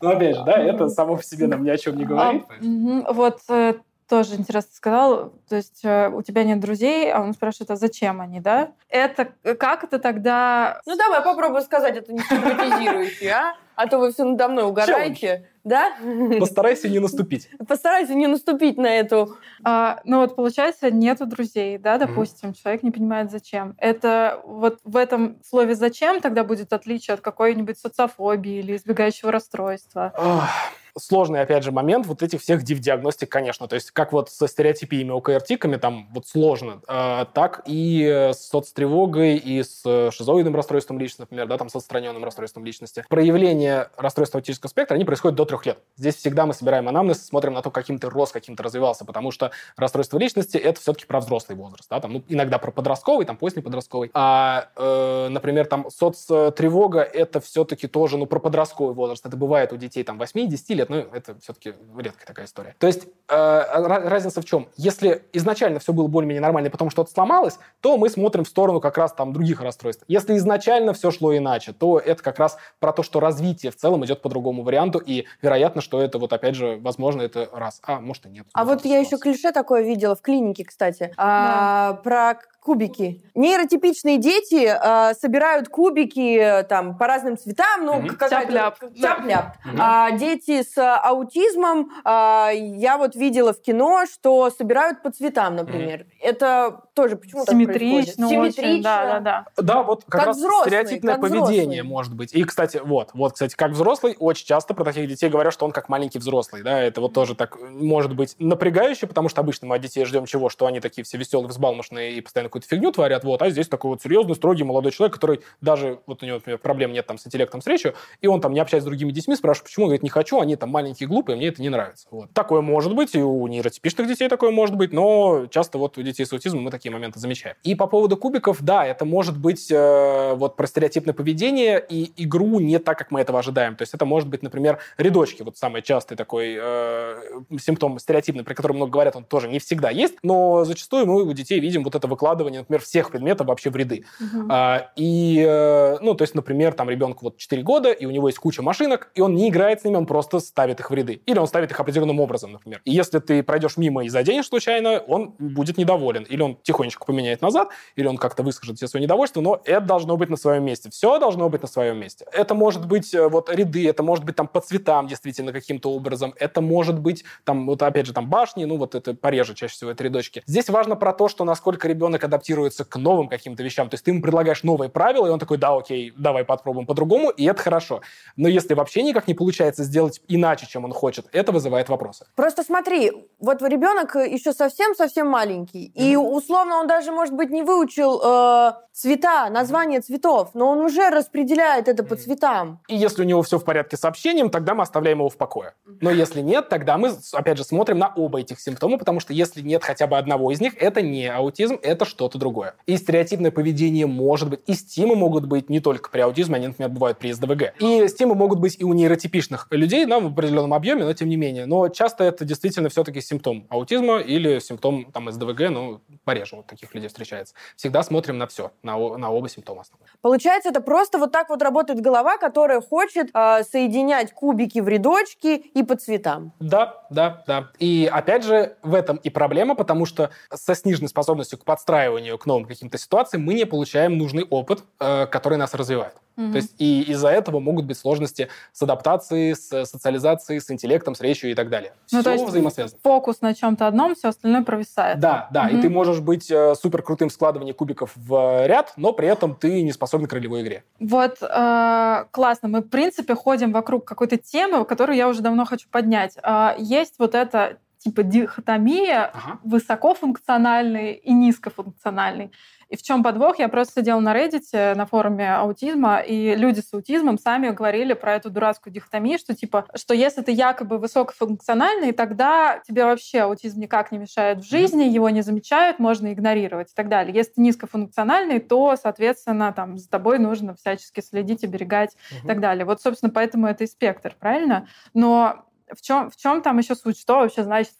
ну, опять же, да, это само по себе нам ни о чем не говорит. А. Вот э, тоже интересно сказал, то есть э, у тебя нет друзей, а он спрашивает, а зачем они, да? Это э, как это тогда... Ну давай попробуй сказать это не стигматизирующе, а? А то вы все надо мной угораете. Да? Постарайся не наступить. Постарайся не наступить на эту. А, ну вот получается, нету друзей, да, допустим, человек не понимает зачем. Это вот в этом слове «зачем» тогда будет отличие от какой-нибудь социофобии или избегающего расстройства. Ах, сложный, опять же, момент вот этих всех див-диагностик, конечно. То есть как вот со стереотипиями ОКР-тиками там вот сложно, э, так и с соцтревогой, и с шизоидным расстройством личности, например, да, там с отстраненным расстройством личности. Проявление расстройства аутического спектра, они происходят до трех лет. Здесь всегда мы собираем анамнез, смотрим на то, каким ты рос, каким ты развивался, потому что расстройство личности — это все-таки про взрослый возраст, да, там, ну, иногда про подростковый, там, после подростковый. А, э, например, там, соцтревога — это все-таки тоже, ну, про подростковый возраст. Это бывает у детей, там, 8-10 лет, но это все-таки редкая такая история. То есть разница в чем? Если изначально все было более-менее нормально, и потом что-то сломалось, то мы смотрим в сторону как раз там других расстройств. Если изначально все шло иначе, то это как раз про то, что развитие в целом идет по другому варианту, и вероятно, что это вот опять же, возможно, это раз. А может и нет. А вот я еще клише такое видела в клинике, кстати, да. а, про кубики. Нейротипичные дети э, собирают кубики там по разным цветам, ну mm-hmm. как тяп-ляп. тяп-ляп. Mm-hmm. А дети с аутизмом э, я вот видела в кино, что собирают по цветам, например. Mm-hmm. Это тоже почему Симметрично, так происходит? Симметрично. Да, да, да. Да, вот как, как раз взрослый, стереотипное как поведение взрослый. может быть. И, кстати, вот, вот, кстати, как взрослый, очень часто про таких детей говорят, что он как маленький взрослый, да, это вот тоже так может быть напрягающе, потому что обычно мы от детей ждем чего, что они такие все веселые, взбалмошные и постоянно какую-то фигню творят, вот, а здесь такой вот серьезный, строгий молодой человек, который даже, вот у него, например, проблем нет там с интеллектом, с речью, и он там не общается с другими детьми, спрашивает, почему, он говорит, не хочу, они там маленькие, глупые, мне это не нравится. Вот. Такое может быть, и у нейротипичных детей такое может быть, но часто вот у детей с аутизмом мы такие моменты замечаем. И по поводу кубиков, да, это может быть э, вот про стереотипное поведение и игру не так, как мы этого ожидаем. То есть это может быть, например, рядочки, вот самый частый такой э, симптом стереотипный, про который много говорят, он тоже не всегда есть, но зачастую мы у детей видим вот это выкладывание, например, всех предметов вообще в ряды. Uh-huh. А, и, э, ну, то есть, например, там ребенку вот 4 года, и у него есть куча машинок, и он не играет с ними, он просто ставит их в ряды. Или он ставит их определенным образом, например. И если ты пройдешь мимо и заденешь случайно, он будет недоволен. Или он тихонечко поменяет назад, или он как-то выскажет все свое недовольство, но это должно быть на своем месте. Все должно быть на своем месте. Это может быть э, вот ряды, это может быть там по цветам действительно каким-то образом, это может быть там, вот опять же, там башни, ну вот это пореже чаще всего это рядочки. Здесь важно про то, что насколько ребенок адаптируется к новым каким-то вещам. То есть ты ему предлагаешь новые правила, и он такой, да, окей, давай попробуем по-другому, и это хорошо. Но если вообще никак не получается сделать иначе, чем он хочет, это вызывает вопросы. Просто смотри, вот ребенок еще совсем-совсем маленький, mm-hmm. и условно он даже, может быть, не выучил э, цвета, название цветов, но он уже распределяет это mm-hmm. по цветам. И если у него все в порядке с общением, тогда мы оставляем его в покое. Но если нет, тогда мы, опять же, смотрим на оба этих симптома, потому что если нет хотя бы одного из них, это не аутизм, это что-то другое. И стереотипное поведение может быть, и стимы могут быть не только при аутизме, они, например, бывают при СДВГ. И стимы могут быть и у нейротипичных людей, да, в определенном объеме, но тем не менее. Но часто это действительно все-таки симптом аутизма или симптом там СДВГ, ну, пореже вот таких людей встречается. Всегда смотрим на все, на, на оба симптома основные. Получается, это просто вот так вот работает голова, которая хочет э, соединять кубики в рядочки и по цветам. Да, да, да. И опять же, в этом и проблема, потому что со сниженной способностью к подстраиванию к новым каким-то ситуациям мы не получаем нужный опыт, э, который нас развивает. Mm-hmm. То есть и из-за этого могут быть сложности с адаптацией, с социализацией, с интеллектом, с речью и так далее. Ну, все то есть взаимосвязано. Фокус на чем-то одном, все остальное провисает. Да, да. Mm-hmm. И ты можешь быть э, супер крутым в складывании кубиков в ряд, но при этом ты не способен к ролевой игре. Вот э, классно. Мы, в принципе, ходим вокруг какой-то темы, которую я уже давно хочу поднять. Э, есть вот это типа дихотомия ага. высокофункциональный и низкофункциональный. И в чем подвох? Я просто сидела на Reddit, на форуме аутизма, и люди с аутизмом сами говорили про эту дурацкую дихотомию, что типа, что если ты якобы высокофункциональный, тогда тебе вообще аутизм никак не мешает в жизни, его не замечают, можно игнорировать и так далее. Если ты низкофункциональный, то, соответственно, там за тобой нужно всячески следить, оберегать угу. и так далее. Вот, собственно, поэтому это и спектр, правильно? Но в чем, в чем там еще суть? Что вообще значит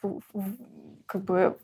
как бы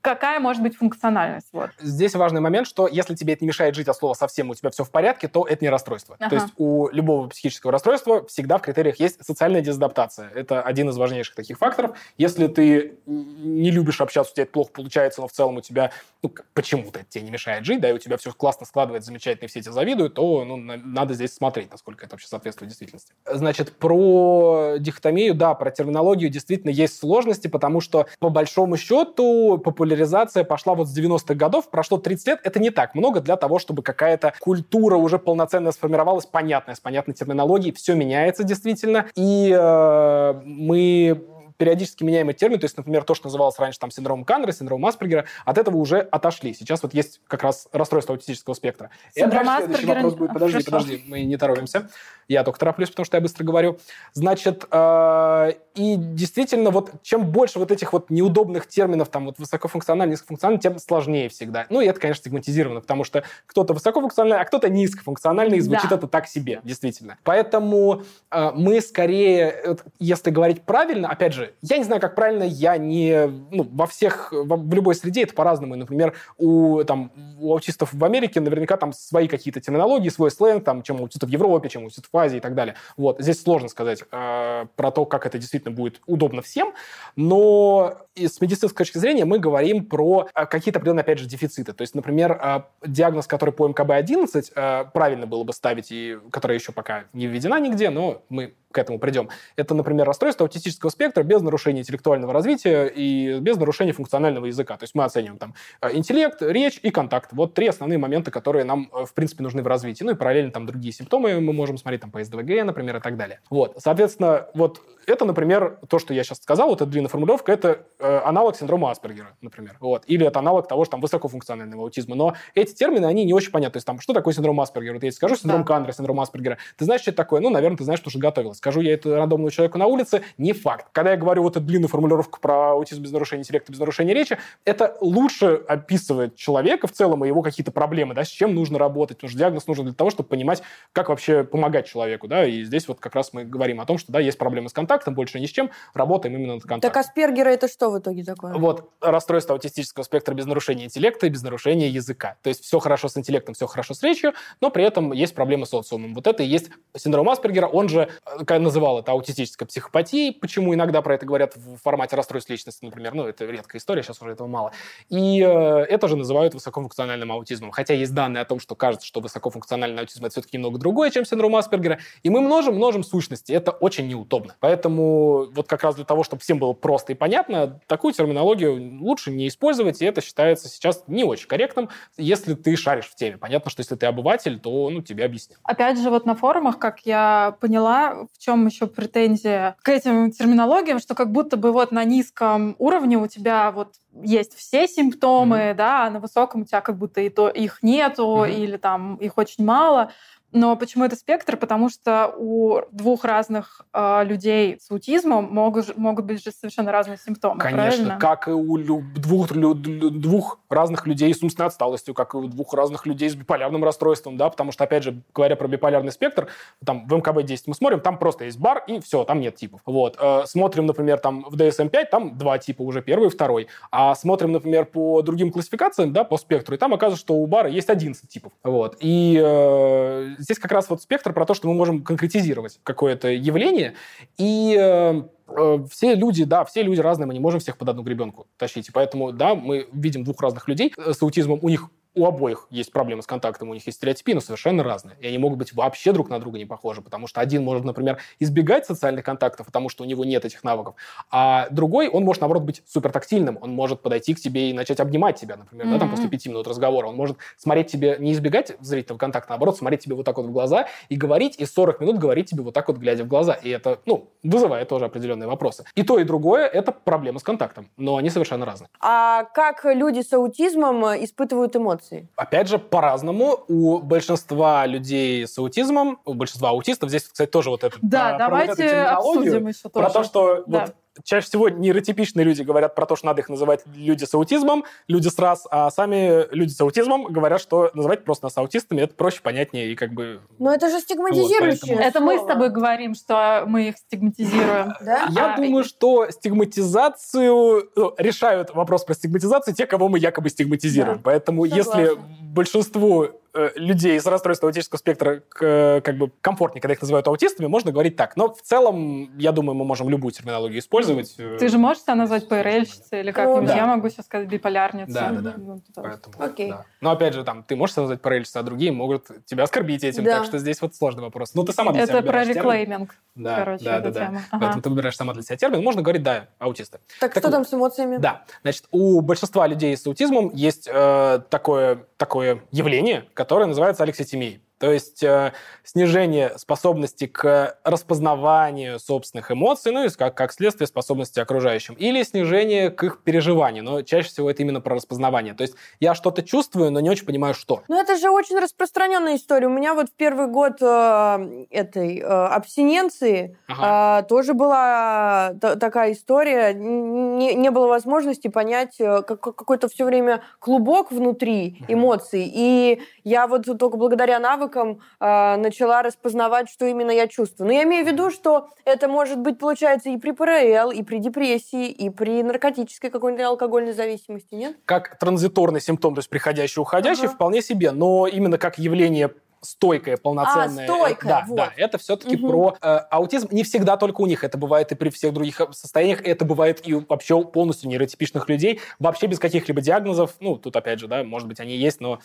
какая может быть функциональность. Вот. Здесь важный момент, что если тебе это не мешает жить от слова совсем, у тебя все в порядке, то это не расстройство. Ага. То есть у любого психического расстройства всегда в критериях есть социальная дезадаптация. Это один из важнейших таких факторов. Если ты не любишь общаться, у тебя это плохо получается, но в целом у тебя ну, почему-то тебе не мешает жить, да, и у тебя все классно складывается, замечательно, и все тебе завидуют, то ну, надо здесь смотреть, насколько это вообще соответствует действительности. Значит, про дихотомию, да, про терминологию действительно есть сложности, потому что по большому счету популяризация пошла вот с 90-х годов, прошло 30 лет, это не так много для того, чтобы какая-то культура уже полноценно сформировалась, понятная, с понятной терминологией, все меняется действительно, и э, мы периодически меняемый термин, то есть, например, то, что называлось раньше там синдромом Каннера, синдромом Аспергера, от этого уже отошли. Сейчас вот есть как раз расстройство аутистического спектра. Синдром и Аспергера... следующий вопрос будет, подожди, Хорошо. подожди, мы не торопимся. Я только тороплюсь, потому что я быстро говорю. Значит, э, и действительно, вот чем больше вот этих вот неудобных терминов, там вот высокофункциональный, низкофункциональный, тем сложнее всегда. Ну, и это, конечно, стигматизировано, потому что кто-то высокофункциональный, а кто-то низкофункциональный, и звучит да. это так себе, действительно. Поэтому э, мы скорее, если говорить правильно, опять же, я не знаю, как правильно, я не... Ну, во всех, в, любой среде это по-разному. Например, у, там, у аутистов в Америке наверняка там свои какие-то терминологии, свой сленг, там, чем у аутистов в Европе, чем у аутистов в Азии и так далее. Вот. Здесь сложно сказать э, про то, как это действительно будет удобно всем, но с медицинской точки зрения мы говорим про э, какие-то определенные, опять же, дефициты. То есть, например, э, диагноз, который по МКБ-11 э, правильно было бы ставить, и которая еще пока не введена нигде, но мы к этому придем. Это, например, расстройство аутистического спектра без нарушения интеллектуального развития и без нарушения функционального языка. То есть мы оцениваем там э, интеллект, речь и контакт. Вот три основные моменты, которые нам, э, в принципе, нужны в развитии. Ну и параллельно там другие симптомы мы можем смотреть, там по СДВГ, например, и так далее. Вот, соответственно, вот это, например, то, что я сейчас сказал, вот эта длинная формулировка, это э, аналог синдрома Аспергера, например. Вот. Или это аналог того же там высокофункционального аутизма. Но эти термины, они не очень понятны. То есть там, что такое синдром Аспергера? Вот я тебе скажу синдром да. Кандера, синдром Аспергера. Ты знаешь, что это такое? Ну, наверное, ты знаешь, что уже готовилась. Скажу я это рандомному человеку на улице, не факт. Когда я говорю вот эту длинную формулировку про аутизм без нарушения интеллекта, без нарушения речи, это лучше описывает человека в целом и его какие-то проблемы, да, с чем нужно работать. Потому что диагноз нужен для того, чтобы понимать, как вообще помогать человеку, да, и здесь вот как раз мы говорим о том, что, да, есть проблемы с контактом, больше ни с чем, работаем именно над контактом. Так Аспергера это что в итоге такое? Вот, расстройство аутистического спектра без нарушения интеллекта и без нарушения языка. То есть все хорошо с интеллектом, все хорошо с речью, но при этом есть проблемы с социумом. Вот это и есть синдром Аспергера, он же, э, называл это аутистической психопатией, почему иногда про это говорят в формате расстройств личности, например, ну, это редкая история, сейчас уже этого мало. И э, это же называют высокофункциональным аутизмом. Хотя есть данные о том, что кажется, что высокофункциональный аутизм это все-таки немного другое, чем синдром Аспергера. И мы множим, множим сущности. Это очень неудобно. Поэтому вот как раз для того, чтобы всем было просто и понятно, такую терминологию лучше не использовать, и это считается сейчас не очень корректным, если ты шаришь в теме. Понятно, что если ты обыватель, то ну, тебе объяснят. Опять же, вот на форумах, как я поняла, чем еще претензия к этим терминологиям, что как будто бы вот на низком уровне у тебя вот есть все симптомы, mm-hmm. да, а на высоком у тебя как будто и то их нету, mm-hmm. или там их очень мало. Но почему это спектр? Потому что у двух разных э, людей с аутизмом могут, могут быть же совершенно разные симптомы. Конечно, правильно? как и у двух, двух разных людей с умственной отсталостью, как и у двух разных людей с биполярным расстройством, да, потому что, опять же, говоря про биполярный спектр, там в МКБ-10 мы смотрим, там просто есть бар, и все, там нет типов. Вот. Э, смотрим, например, там в DSM-5, там два типа уже, первый и второй. А смотрим, например, по другим классификациям, да, по спектру, и там оказывается, что у бара есть 11 типов. Вот. И э, здесь как раз вот спектр про то, что мы можем конкретизировать какое-то явление, и э, э, все люди, да, все люди разные, мы не можем всех под одну гребенку тащить. Поэтому, да, мы видим двух разных людей с аутизмом, у них у обоих есть проблемы с контактом, у них есть стереотипы, но совершенно разные. И они могут быть вообще друг на друга не похожи, потому что один может, например, избегать социальных контактов, потому что у него нет этих навыков, а другой, он может, наоборот, быть супертактильным, он может подойти к тебе и начать обнимать тебя, например, mm-hmm. да, там после пяти минут разговора, он может смотреть тебе, не избегать зрительного контакта, а наоборот, смотреть тебе вот так вот в глаза и говорить, и 40 минут говорить тебе вот так вот, глядя в глаза. И это, ну, вызывает тоже определенные вопросы. И то, и другое – это проблема с контактом, но они совершенно разные. А как люди с аутизмом испытывают эмоции? Опять же, по-разному. У большинства людей с аутизмом, у большинства аутистов, здесь, кстати, тоже вот это да, про, давайте вот эту обсудим еще тоже. Про то, что да. вот чаще всего нейротипичные люди говорят про то, что надо их называть люди с аутизмом, люди с раз, а сами люди с аутизмом говорят, что называть просто нас аутистами, это проще, понятнее и как бы... Но это же стигматизирующее вот, Это мы с тобой говорим, что мы их стигматизируем. (laughs) Да? Я а, думаю, что стигматизацию... Ну, решают вопрос про стигматизацию те, кого мы якобы стигматизируем. Да. Поэтому Согласна. если большинству Э, людей с расстройством аутического спектра к, как бы комфортнее, когда их называют аутистами, можно говорить так. Но в целом, я думаю, мы можем любую терминологию использовать. Ты же можешь себя назвать ПРЛьщицей или как-нибудь? Да. Я могу сейчас сказать биполярница. Да, да, да. Ну, Поэтому, Окей. Да. Но опять же, там, ты можешь себя назвать ПРЛьщицей, а другие могут тебя оскорбить этим. Да. Так что здесь вот сложный вопрос. Ну, ты сама для Это про реклейминг. Да, короче, да, эта да, да. тема. Ага. Поэтому ты выбираешь сама для себя термин. Можно говорить, да, аутисты. Так, Так что вот. там с эмоциями? Да, значит, у большинства людей с аутизмом есть э, такое, такое явление, которое называется алекситимией. То есть э, снижение способности к распознаванию собственных эмоций, ну и как, как следствие способности окружающим, или снижение к их переживанию, но чаще всего это именно про распознавание. То есть я что-то чувствую, но не очень понимаю, что. Ну, это же очень распространенная история. У меня вот в первый год э, этой э, абстиненции Ага. э, тоже была та- такая история. Не, не было возможности понять э, как- какой-то все время клубок внутри эмоций. И я вот только благодаря навыкам э, начала распознавать, что именно я чувствую. Но я имею в виду, что это может быть, получается, и при ПРЛ, и при депрессии, и при наркотической какой-нибудь алкогольной зависимости, нет? Как транзиторный симптом, то есть приходящий, уходящий, Ага. вполне себе, но именно как явление стойкое, полноценное. А, стойкое, да, вот. да, это все-таки Мгм. про э, аутизм. Не всегда только у них, это бывает и при всех других состояниях, это бывает и вообще полностью нейротипичных людей, вообще без каких-либо диагнозов. Ну, тут опять же, да, может быть, они есть, но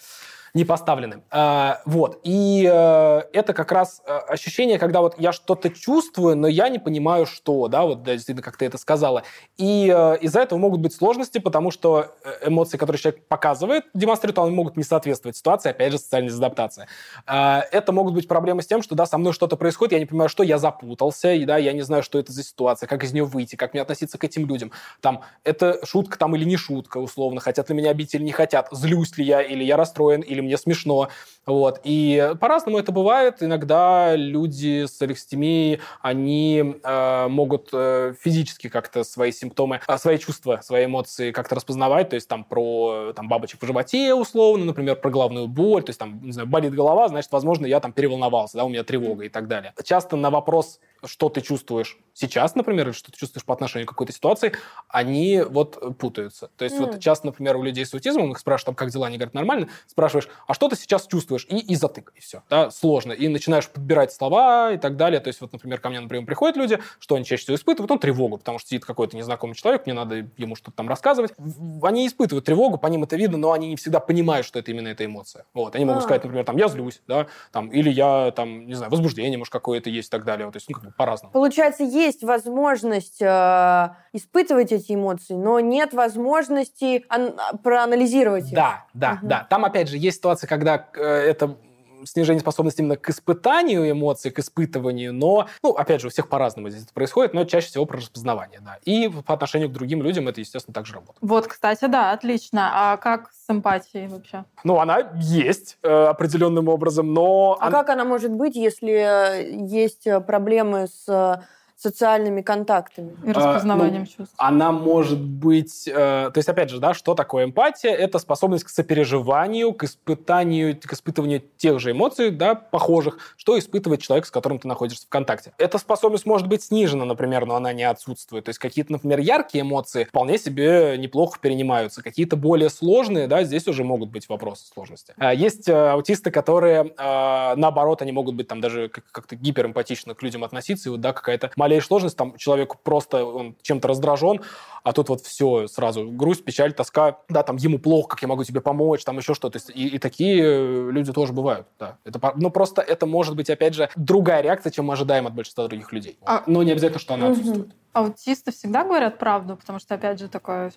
не поставлены. А, вот. И э, это как раз э, ощущение, когда вот я что-то чувствую, но я не понимаю, что, да, вот да, действительно, как ты это сказала. И э, из-за этого могут быть сложности, потому что эмоции, которые человек показывает, демонстрирует, они могут не соответствовать ситуации, опять же, социальная дезадаптация. А, это могут быть проблемы с тем, что, да, со мной что-то происходит, я не понимаю, что, я запутался, и, да, я не знаю, что это за ситуация, как из нее выйти, как мне относиться к этим людям. Там, это шутка там или не шутка, условно, хотят ли меня обидеть или не хотят, злюсь ли я, или я расстроен, или мне смешно. Вот. И по-разному это бывает. Иногда люди с алекситимией, они э, могут э, физически как-то свои симптомы, а, свои чувства, свои эмоции как-то распознавать. То есть там про там, бабочек в животе, условно, например, про головную боль. То есть там, не знаю, болит голова, значит, возможно, я там переволновался, да, у меня тревога и так далее. Часто на вопрос, что ты чувствуешь сейчас, например, или что ты чувствуешь по отношению к какой-то ситуации, они вот путаются. То есть М. вот часто, например, у людей с аутизмом, их спрашивают, там, как дела, они говорят, нормально, спрашиваешь, а что ты сейчас чувствуешь? И, и затык, и все. Да, сложно. И начинаешь подбирать слова и так далее. То есть вот, например, ко мне на прием приходят люди, что они чаще всего испытывают? Он тревогу, потому что сидит какой-то незнакомый человек, мне надо ему что-то там рассказывать. Они испытывают тревогу, по ним это видно, но они не всегда понимают, что это именно эта эмоция. Вот. Они могут А. сказать, например, там, я злюсь, да, там, или я, там, не знаю, возбуждение, может, какое-то есть и так далее. Вот, то есть, ну, как бы по-разному. Получается, есть возможность э, испытывать эти эмоции, но нет возможности ан- проанализировать их. Да, да, Мгм. да. Там, опять же, есть ситуация, когда э, это снижение способности именно к испытанию эмоций, к испытыванию, но, ну, опять же, у всех по-разному здесь это происходит, но чаще всего про распознавание, да. И по отношению к другим людям это, естественно, также работает. Вот, кстати, да, отлично. А как с эмпатией вообще? Ну, она есть э, определенным образом, но... А она- как она может быть, если э, есть э, проблемы с социальными контактами? И распознаванием ну, чувств. Она может быть... э, то есть, опять же, да, что такое эмпатия? Это способность к сопереживанию, к испытанию, к испытыванию тех же эмоций, да, похожих, что испытывает человек, с которым ты находишься в контакте. Эта способность может быть снижена, например, но она не отсутствует. То есть какие-то, например, яркие эмоции вполне себе неплохо перенимаются. Какие-то более сложные, да, здесь уже могут быть вопросы сложности. А Есть э, аутисты, которые, э, наоборот, они могут быть там даже как- как-то гиперэмпатично к людям относиться, и вот, да, какая-то малейшая сложность, там человек просто он чем-то раздражен, а тут вот все сразу грусть, печаль, тоска, да, там ему плохо, как я могу тебе помочь, там еще что-то. То есть И, и такие э, люди тоже бывают, да. Это, ну, просто это может быть, опять же, другая реакция, чем мы ожидаем от большинства других людей. А- Но не обязательно, что она Мгм. отсутствует. Аутисты всегда говорят правду, потому что, опять же, такое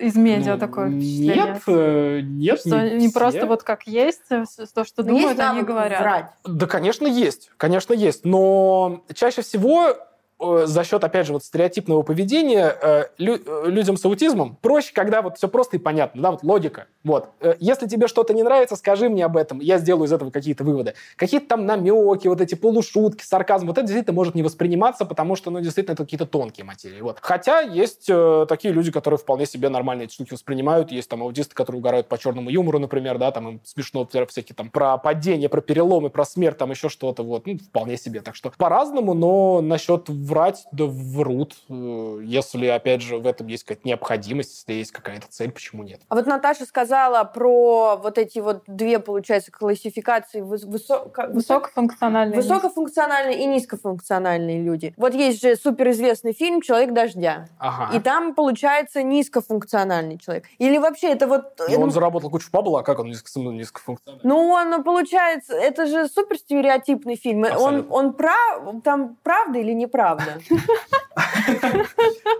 из медиа Ну, такое впечатление. Нет, э, нет, Что не не все. просто вот как есть, э, то, что Но думают, есть они говорят. врать. Да, конечно, есть. Конечно, есть. Но чаще всего за счет, опять же, вот стереотипного поведения э, э, людям с аутизмом проще, когда вот все просто и понятно, да, вот логика. Вот. Э, Если тебе что-то не нравится, скажи мне об этом, я сделаю из этого какие-то выводы. Какие-то там намеки, вот эти полушутки, сарказм, вот это действительно может не восприниматься, потому что, ну, действительно, это какие-то тонкие материи. Вот. Хотя есть э, такие люди, которые вполне себе нормально эти штуки воспринимают. Есть там аутисты, которые угорают по черному юмору, например, да, там им смешно всякие там про падение, про переломы, про смерть, там еще что-то, вот, ну, вполне себе. Так что по-разному, но насчет врать, да врут. Э, если, опять же, в этом есть какая-то необходимость, если есть какая-то цель, почему нет? А вот Наташа сказала про вот эти вот две, получается, классификации высо... высокофункциональные. Высокофункциональные и низкофункциональные люди. Вот есть же суперизвестный фильм «Человек дождя». Ага. И там, получается, низкофункциональный человек. Или вообще это вот... Но он заработал кучу бабла, а как он низкофункциональный? Ну, он, получается, это же супер стереотипный фильм. Он, он прав, там правда или неправда? (laughs)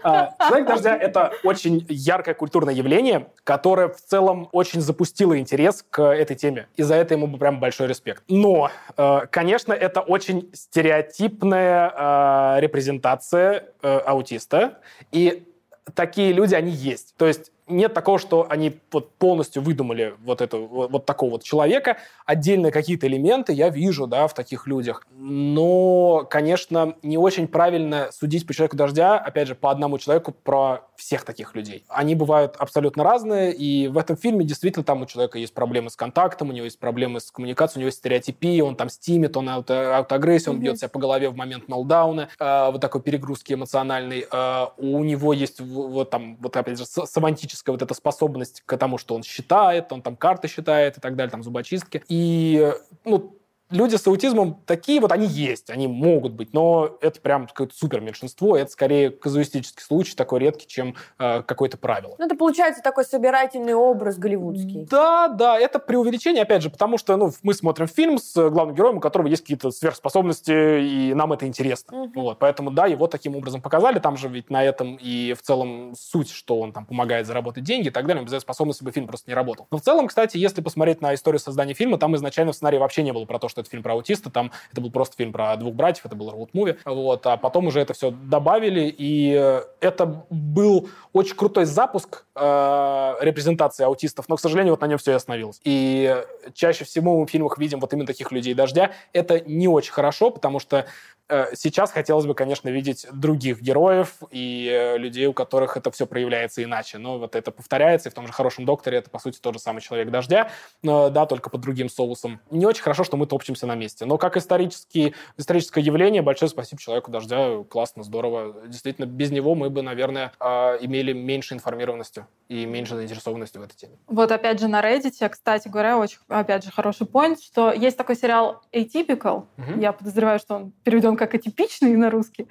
А, «Человек дождя» — это очень яркое культурное явление, которое в целом очень запустило интерес к этой теме. И за это ему прям большой респект. Но, э, конечно, это очень стереотипная э, репрезентация э, аутиста. И такие люди, они есть. То есть нет такого, что они вот полностью выдумали вот, это, вот, вот такого вот человека. Отдельные какие-то элементы я вижу, да, в таких людях. Но, конечно, не очень правильно судить по человеку дождя, опять же, по одному человеку про всех таких людей. Они бывают абсолютно разные, и в этом фильме действительно там у человека есть проблемы с контактом, у него есть проблемы с коммуникацией, у него есть стереотипия, он там стимит, он ауто, аутоагрессия, он mm-hmm. бьет себя по голове в момент мелдауна, э, вот такой перегрузки эмоциональной. Э, у него есть вот там, вот опять же, сомантический психическая вот эта способность к тому, что он считает, он там карты считает и так далее, там зубочистки. И, ну, люди с аутизмом такие вот, они есть, они могут быть, но это прям какое-то супер меньшинство, это скорее казуистический случай, такой редкий, чем э, какое-то правило. Ну, это получается такой собирательный образ голливудский. Да, да, это преувеличение, опять же, потому что, ну, мы смотрим фильм с главным героем, у которого есть какие-то сверхспособности, и нам это интересно. Угу. Вот, поэтому, да, его таким образом показали, там же ведь на этом и в целом суть, что он там помогает заработать деньги и так далее, без этой способности бы фильм просто не работал. Но в целом, кстати, если посмотреть на историю создания фильма, там изначально в сценарии вообще не было про то, что это фильм про аутиста, там это был просто фильм про двух братьев, это был роуд-муви, вот, а потом уже это все добавили, и э, это был очень крутой запуск э, репрезентации аутистов, но, к сожалению, вот на нем все и остановилось. И чаще всего мы в фильмах видим вот именно таких людей дождя. Это не очень хорошо, потому что Э, сейчас хотелось бы, конечно, видеть других героев и э, людей, у которых это все проявляется иначе. Но вот это повторяется, и в том же «Хорошем докторе» это, по сути, тот же самый «Человек дождя», да, только под другим соусом. Не очень хорошо, что мы топчемся на месте. Но как исторический, историческое явление, большое спасибо «Человеку дождя», классно, здорово. Действительно, без него мы бы, наверное, а, имели меньше информированности и меньше заинтересованности в этой теме. Вот опять же на Reddit, кстати говоря, очень, опять же, хороший point, что есть такой сериал «Atypical». Угу. Я подозреваю, что он переведен как атипичный на русский.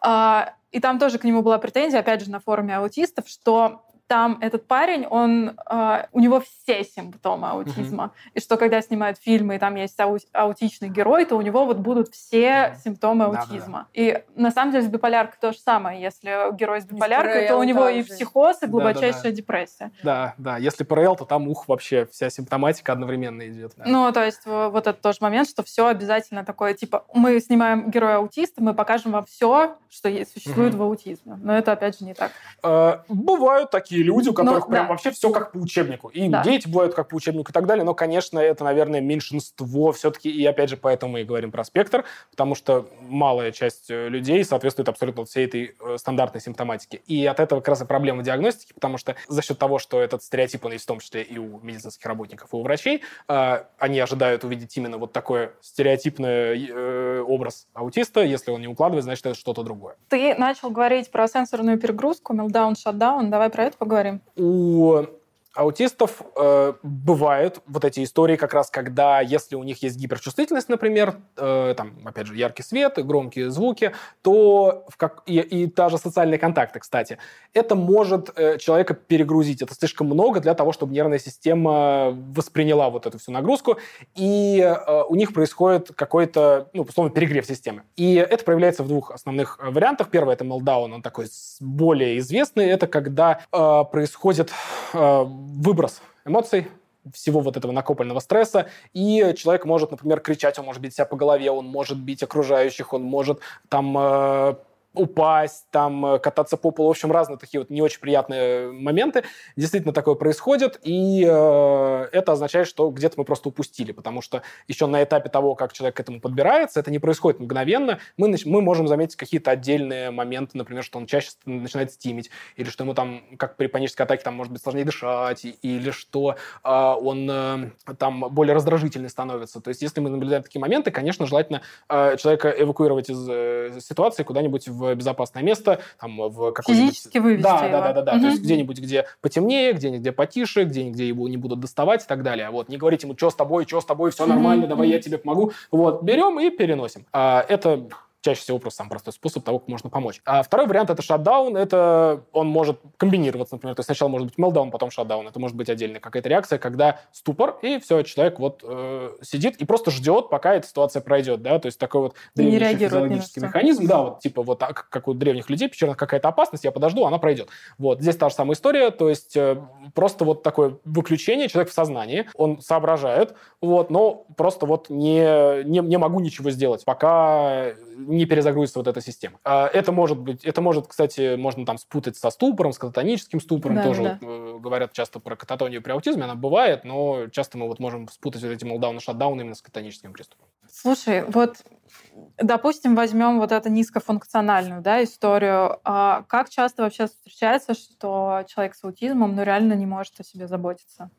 А, и там тоже к нему была претензия, опять же, на форуме аутистов, что там этот парень, он, э, у него все симптомы аутизма. Mm-hmm. И что когда снимают фильмы, и там есть ау- аутичный герой, то у него вот будут все mm-hmm. симптомы аутизма. Да, да, И на самом деле с биполяркой то же самое. Если герой с биполяркой, то у него и психоз, и глубочайшая да, да, да. депрессия. Да, да. Если ПРЛ, то там ух вообще вся симптоматика одновременно идет. Да. Ну, то есть вот это тоже момент, что все обязательно такое, типа, мы снимаем героя аутиста, мы покажем вам все, что существует mm-hmm. в аутизме. Но это, опять же, не так. Э, бывают такие люди, у которых ну, прям да. вообще все как по учебнику. И да. дети бывают как по учебнику и так далее, но, конечно, это, наверное, меньшинство все-таки. И, опять же, поэтому мы и говорим про спектр, потому что малая часть э, людей соответствует абсолютно всей этой э, стандартной симптоматике. И от этого как раз и проблема диагностики, потому что за счет того, что этот стереотип, он есть в том числе и у медицинских работников, и у врачей, э, они ожидают увидеть именно вот такой стереотипный образ аутиста. Если он не укладывает, значит, это что-то другое. Ты начал говорить про сенсорную перегрузку, meltdown, shutdown. Давай про это поговорим. У аутистов э, бывают вот эти истории как раз, когда, если у них есть гиперчувствительность, например, э, там, опять же, яркий свет, громкие звуки, то в как, и, и даже социальные контакты, кстати, это может э, человека перегрузить. Это слишком много для того, чтобы нервная система восприняла вот эту всю нагрузку, и э, у них происходит какой-то, ну, условно, перегрев системы. И это проявляется в двух основных э, вариантах. Первый — это meltdown, он такой более известный. Это когда э, происходит э, выброс эмоций, всего вот этого накопленного стресса, и человек может, например, кричать, он может бить себя по голове, он может бить окружающих, он может там э, упасть, там, э, кататься по полу. В общем, разные такие вот не очень приятные моменты. Действительно такое происходит, и э, это означает, что где-то мы просто упустили, потому что еще на этапе того, как человек к этому подбирается, это не происходит мгновенно. Мы, мы можем заметить какие-то отдельные моменты, например, что он чаще начинает стимить, или что ему там, как при панической атаке, там может быть сложнее дышать, или что э, он э, там более раздражительный становится. То есть если мы наблюдаем такие моменты, конечно, желательно э, человека эвакуировать из э, ситуации куда-нибудь в в безопасное место, там, в какое-нибудь... Физически вывести Да, его. да, да, да, да. Угу. То есть где-нибудь, где потемнее, где-нибудь, где потише, где-нибудь, где его не будут доставать и так далее. Вот, не говорить ему, что с тобой, что с тобой, все нормально, давай я тебе помогу. Вот, берем и переносим. А, это чаще всего просто самый простой способ того, как можно помочь. А второй вариант — это шатдаун. Это он может комбинироваться, например. То есть сначала может быть мелдаун, потом шатдаун. Это может быть отдельная какая-то реакция, когда ступор, и все, человек вот э, сидит и просто ждет, пока эта ситуация пройдет, да, то есть такой вот древний физиологический механизм, да, вот типа вот так, как у древних людей, пещерных какая-то опасность, я подожду, она пройдет. Вот, здесь та же самая история, то есть э, просто вот такое выключение, человек в сознании, он соображает, вот, но просто вот не, не, не могу ничего сделать, пока не перезагрузится вот эта система. А, это может быть, это может, кстати, можно там спутать со ступором, с кататоническим ступором, да, тоже да. Вот, э, говорят часто про кататонию при аутизме, она бывает, но часто мы вот можем спутать вот эти молдауны шатдауны именно с кататоническим приступом. Слушай, вот допустим, возьмем вот эту низкофункциональную да, историю. А как часто вообще встречается, что человек с аутизмом ну, реально не может о себе заботиться?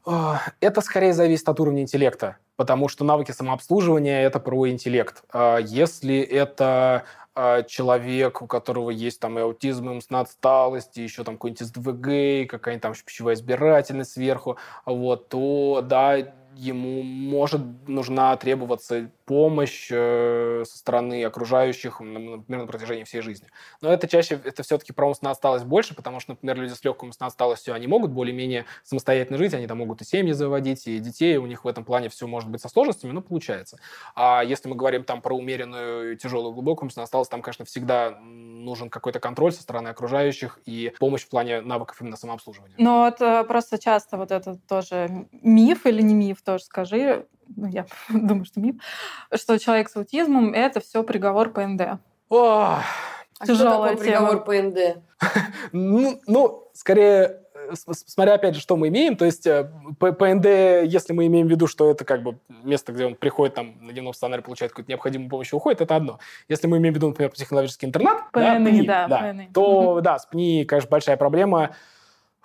Это скорее зависит от уровня интеллекта, потому что навыки самообслуживания — это про интеллект. А если это а, человек, у которого есть там и аутизм, и умственная отсталость, и еще там какой-нибудь СДВГ, какая-нибудь там пищевая избирательность сверху, вот, то да, ему может нужна требоваться помощь э, со стороны окружающих, например, на протяжении всей жизни. Но это чаще, это все-таки про умственную осталость больше, потому что, например, люди с легкой умственной осталостью, они могут более-менее самостоятельно жить, они там могут и семьи заводить, и детей, у них в этом плане все может быть со сложностями, но получается. А если мы говорим там про умеренную, тяжелую, глубокую умственную осталость, там, конечно, всегда нужен какой-то контроль со стороны окружающих и помощь в плане навыков именно самообслуживания. Ну вот э, просто часто вот это тоже миф или не миф, тоже скажи, ну, я (laughs) думаю, что миф, что человек с аутизмом — это все приговор ПНД. О, а Тяжелая что такое приговор ПНД? (laughs) ну, ну, скорее, э, смотря опять же, что мы имеем, то есть э, ПНД, если мы имеем в виду, что это как бы место, где он приходит там на дневном стационаре, получает какую-то необходимую помощь и уходит, это одно. Если мы имеем в виду, например, психологический интернат, ПНИ, да, ПНИ, да, да, ПНИ. то да, с ПНИ, конечно, большая проблема.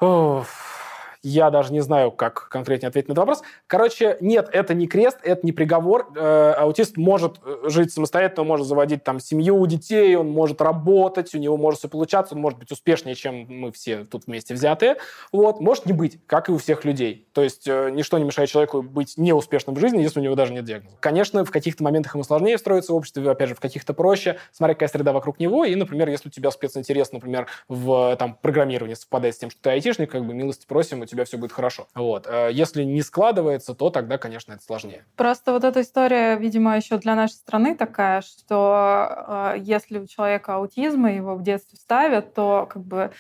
Уф я даже не знаю, как конкретнее ответить на этот вопрос. Короче, нет, это не крест, это не приговор. Э, аутист может э, жить самостоятельно, может заводить там семью, детей, он может работать, у него может все получаться, он может быть успешнее, чем мы все тут вместе взятые. Вот. Может не быть, как и у всех людей. То есть э, ничто не мешает человеку быть неуспешным в жизни, если у него даже нет диагноза. Конечно, в каких-то моментах ему сложнее встроиться в обществе, опять же, в каких-то проще, смотря какая среда вокруг него. И, например, если у тебя специнтерес, например, в там, программировании совпадает с тем, что ты айтишник, как бы милости просим, тебя все будет хорошо. Вот. Э, если не складывается, то тогда, конечно, это сложнее. Просто вот эта история, видимо, еще для нашей страны такая, что э, если у человека аутизм, и его в детстве ставят, то как бы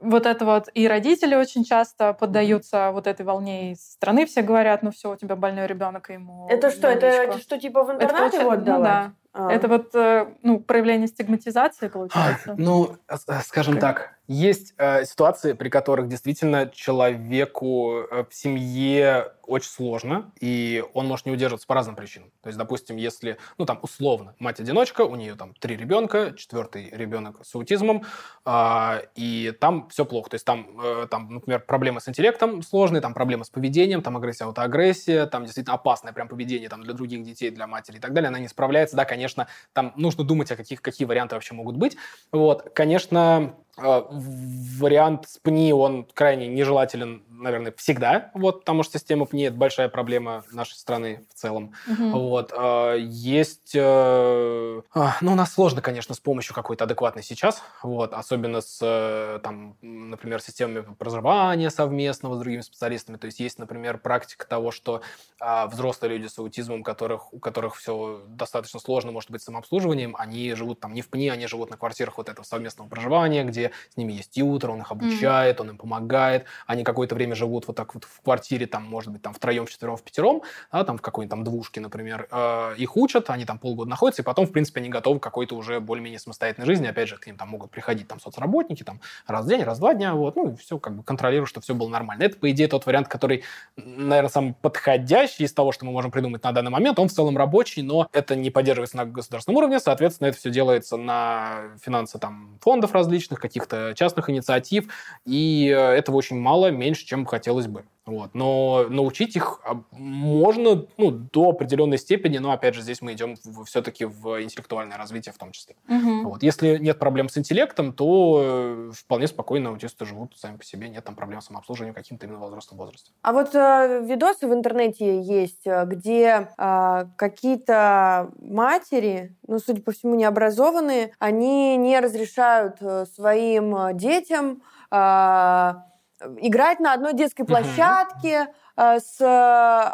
вот это вот и родители очень часто поддаются вот этой волне из страны, все говорят, ну все, у тебя больной ребенок, и ему. Это что? Это, это что типа в интернате вот ну, да. А. Это вот э, ну, проявление стигматизации получается. Ну, скажем так, есть э, ситуации, при которых действительно человеку э, в семье очень сложно, и он может не удерживаться по разным причинам. То есть, допустим, если, ну там, условно, мать-одиночка, у нее там три ребенка, четвертый ребенок с аутизмом, э, и там все плохо. То есть там, э, там, например, проблемы с интеллектом сложные, там проблемы с поведением, там агрессия, аутоагрессия, там действительно опасное прям поведение там, для других детей, для матери и так далее, она не справляется. Да, конечно, там нужно думать, о каких, какие варианты вообще могут быть. Вот, конечно, вариант с ПНИ, он крайне нежелателен, наверное, всегда, вот, потому что система ПНИ – это большая проблема нашей страны в целом. Угу. Вот. А, есть... Э, а, ну, у нас сложно, конечно, с помощью какой-то адекватной сейчас, вот, особенно с, э, там, например, системами проживания совместного с другими специалистами. То есть есть, например, практика того, что а, взрослые люди с аутизмом, которых, у которых все достаточно сложно, может быть, самообслуживанием, они живут там не в ПНИ, они живут на квартирах вот этого совместного проживания, где с ними есть тьютер, он их обучает, mm-hmm. он им помогает, они какое-то время живут вот так вот в квартире, там, может быть, там втроем, вчетвером, в пятером, да, там в какой-нибудь там двушке, например, э, их учат, они там полгода находятся, и потом, в принципе, они готовы к какой-то уже более-менее самостоятельной жизни, опять же, к ним там могут приходить там соцработники, там, раз в день, раз в два дня, вот, ну, и все как бы контролируют, что все было нормально. Это, по идее, тот вариант, который, наверное, самый подходящий из того, что мы можем придумать на данный момент, он в целом рабочий, но это не поддерживается на государственном уровне, соответственно, это все делается на финансы там фондов различных, каких-то частных инициатив, и э, этого очень мало, меньше, чем хотелось бы. Вот. Но научить их а, можно ну, до определенной степени, но опять же здесь мы идем все-таки в интеллектуальное развитие в том числе. Угу. Вот. Если нет проблем с интеллектом, то э, вполне спокойно аутисты живут сами по себе, нет там проблем с самообслуживанием каким-то именно взрослым возрасте. А вот э, видосы в интернете есть, э, где э, какие-то матери, ну, судя по всему, необразованные, они не разрешают э, своим детям э, играть на одной детской площадке, с э,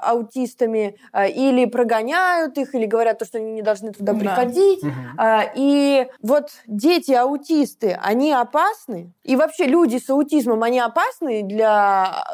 аутистами э, или прогоняют их, или говорят то, что они не должны туда приходить. Да. И вот дети-аутисты, они опасны? И вообще люди с аутизмом, они опасны для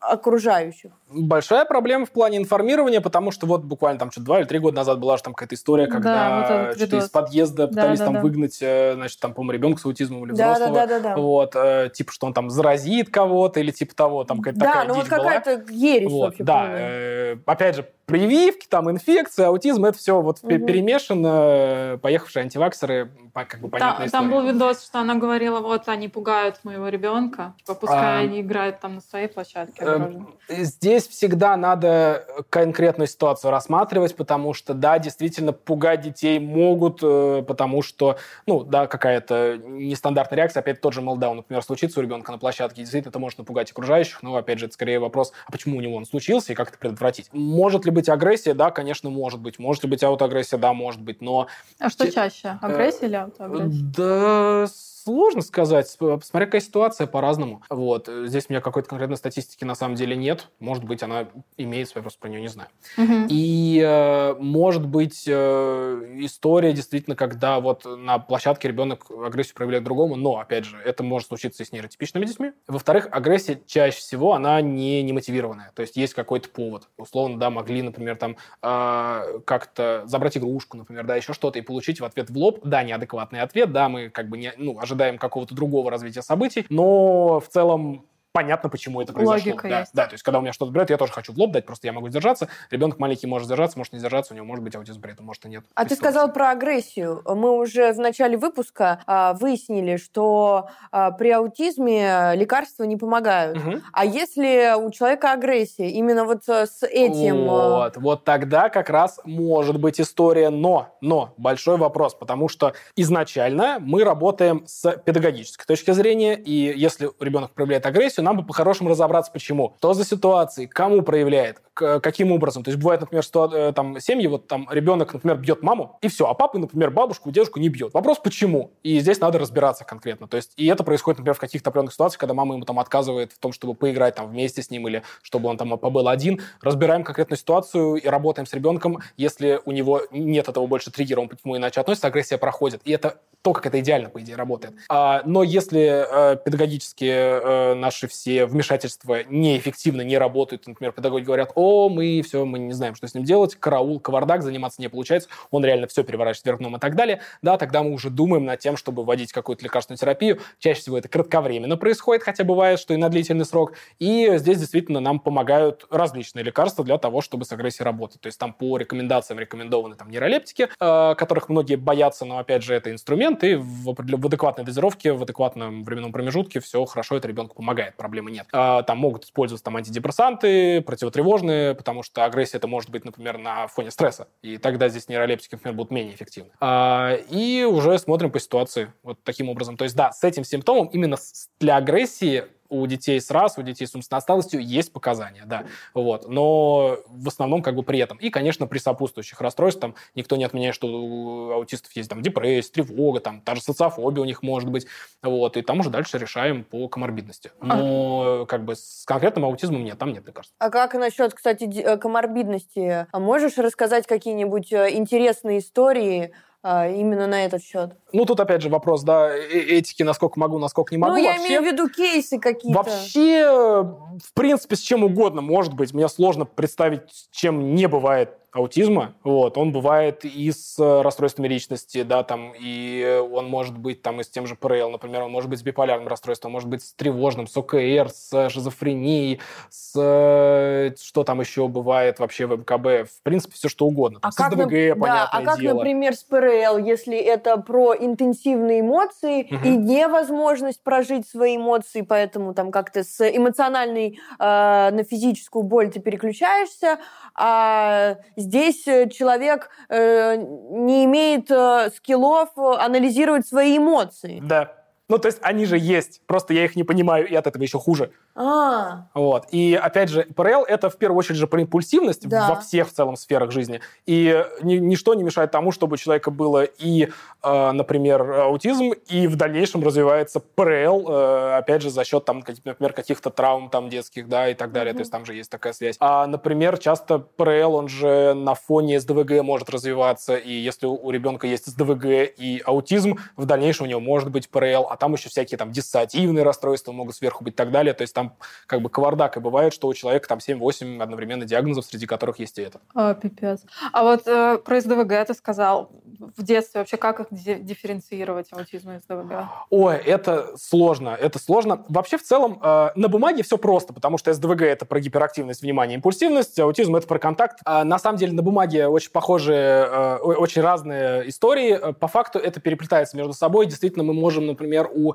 окружающих? Большая проблема в плане информирования, потому что вот буквально там что-то два или три года назад была же там какая-то история, когда да, вот что-то из подъезда пытались да, там да. выгнать, значит, там, по-моему, ребенка с аутизмом или взрослого. Да, да, да, да. Вот, типа, что он там заразит кого-то или типа того, там какая-то да, такая ну вот какая-то ересь вот, вообще. Да, э, опять же, прививки, там, инфекция, аутизм, это все вот угу. перемешано. Поехавшие антиваксеры, как бы понятная Там, там был видос, что она говорила, вот, они пугают моего ребенка, типа, пускай а, они играют там на своей площадке. Э, здесь всегда надо конкретную ситуацию рассматривать, потому что, да, действительно, пугать детей могут, э, потому что, ну, да, какая-то нестандартная реакция, опять тот же молдаун, например, случится у ребенка на площадке, действительно, это может напугать окружающих, но, опять же, это скорее вопрос, а почему у него он случился и как это предотвратить. Может ли быть агрессия? Да, конечно, может быть. Может ли быть аутоагрессия? Да, может быть, но... А что чаще, агрессия или аутоагрессия? Да, Сложно сказать, смотря какая ситуация по-разному. Вот. Здесь у меня какой-то конкретной статистики на самом деле нет. Может быть, она имеется, я просто про нее не знаю. Угу. И э, может быть э, история действительно, когда вот на площадке ребенок агрессию проявляет другому, но, опять же, это может случиться и с нейротипичными детьми. Во-вторых, агрессия чаще всего, она не, не мотивированная. То есть есть какой-то повод. Условно, да, могли, например, там э, как-то забрать игрушку, например, да, еще что-то, и получить в ответ в лоб, да, неадекватный ответ, да, мы как бы не, ну, ожидаем ожидаем какого-то другого развития событий, но в целом понятно, почему это произошло. Логика да, есть. да, то есть, когда у меня что-то берет, я тоже хочу в лоб дать, просто я могу сдержаться. Ребенок маленький может сдержаться, может не сдержаться, у него может быть аутизм при этом, может и нет. А ты сказал про агрессию. Мы уже в начале выпуска а, выяснили, что а, при аутизме лекарства не помогают. Угу. А если у человека агрессия, именно вот э, с этим... Э, вот, вот тогда как раз может быть история, но, но, большой вопрос, потому что изначально мы работаем с педагогической точки зрения, и если ребенок проявляет агрессию, нам бы по-хорошему разобраться, почему. Что за ситуации, кому проявляет, каким образом. То есть бывает, например, что э, там семьи, вот там ребенок, например, бьет маму, и все, а папа, например, бабушку, дедушку не бьет. Вопрос, почему? И здесь надо разбираться конкретно. То есть, и это происходит, например, в каких-то определенных ситуациях, когда мама ему там отказывает в том, чтобы поиграть там вместе с ним или чтобы он там побыл один. Разбираем конкретную ситуацию и работаем с ребенком. Если у него нет этого больше триггера, он к нему иначе относится, агрессия проходит. И это то, как это идеально, по идее, работает. А, но если э, педагогические э, наши все вмешательства неэффективно не работают, например, педагоги говорят, о, мы все, мы не знаем, что с ним делать, караул, кавардак, заниматься не получается, он реально все переворачивает вверх дном и так далее, да, тогда мы уже думаем над тем, чтобы вводить какую-то лекарственную терапию. Чаще всего это кратковременно происходит, хотя бывает, что и на длительный срок. И здесь действительно нам помогают различные лекарства для того, чтобы с агрессией работать. То есть там по рекомендациям рекомендованы там нейролептики, э, которых многие боятся, но опять же это инструмент, и в адекватной дозировке, в адекватном временном промежутке все хорошо, это ребенку помогает, проблемы нет. А, там могут использоваться там антидепрессанты, противотревожные, потому что агрессия это может быть, например, на фоне стресса, и тогда здесь нейролептики, например, будут менее эффективны. А, и уже смотрим по ситуации вот таким образом. То есть, да, с этим симптомом именно для агрессии у детей с РАС, у детей с умственной отсталостью есть показания, да, вот, но в основном как бы при этом. И, конечно, при сопутствующих расстройствах, там, никто не отменяет, что у аутистов есть там депрессия, тревога, там, та же социофобия у них может быть, вот, и там уже дальше решаем по коморбидности. А но а. как бы с конкретным аутизмом нет, там нет лекарств. А как насчет, кстати, э, коморбидности? А можешь рассказать какие-нибудь э, интересные истории, именно на этот счет. Ну, тут опять же вопрос, да, э, этики, насколько могу, насколько не могу. Ну, я вообще, имею в виду кейсы какие-то. Вообще, в принципе, с чем угодно может быть. Мне сложно представить, чем не бывает аутизма, вот, он бывает и с расстройствами личности, да, там, и он может быть там и с тем же ПРЛ, например, он может быть с биполярным расстройством, может быть с тревожным, с ОКР, с шизофренией, с что там еще бывает вообще в МКБ, в принципе, все что угодно. Там, а с как, ДВГ, да, А как, дело. например, с ПРЛ, если это про интенсивные эмоции угу. и невозможность прожить свои эмоции, поэтому там как-то с эмоциональной э, на физическую боль ты переключаешься, а здесь человек э, не имеет э, скиллов анализировать свои эмоции. Да. Ну, то есть они же есть, просто я их не понимаю, и от этого еще хуже. А. Вот. И опять же, ПРЛ это в первую очередь же про импульсивность да. во всех в целом сферах жизни. И ни, ничто не мешает тому, чтобы у человека было и, э, например, аутизм, и в дальнейшем развивается ПРЛ, э, опять же, за счет, там, например, каких-то травм там детских, да, и так далее. Mm-hmm. То есть там же есть такая связь. А, например, часто ПРЛ, он же на фоне СДВГ может развиваться, и если у ребенка есть СДВГ и аутизм, в дальнейшем у него может быть ПРЛ, а там еще всякие там диссоциативные расстройства могут сверху быть и так далее. То есть там там как бы кавардак, и бывает, что у человека там 7-8 одновременно диагнозов, среди которых есть и это. А, пипец. А вот э, про СДВГ ты сказал. В детстве вообще как их дифференцировать, аутизм и СДВГ? Ой, это сложно, это сложно. Вообще в целом э, на бумаге все просто, потому что СДВГ это про гиперактивность, внимание, импульсивность, аутизм это про контакт. А на самом деле на бумаге очень похожие, э, очень разные истории. По факту это переплетается между собой. Действительно, мы можем, например, у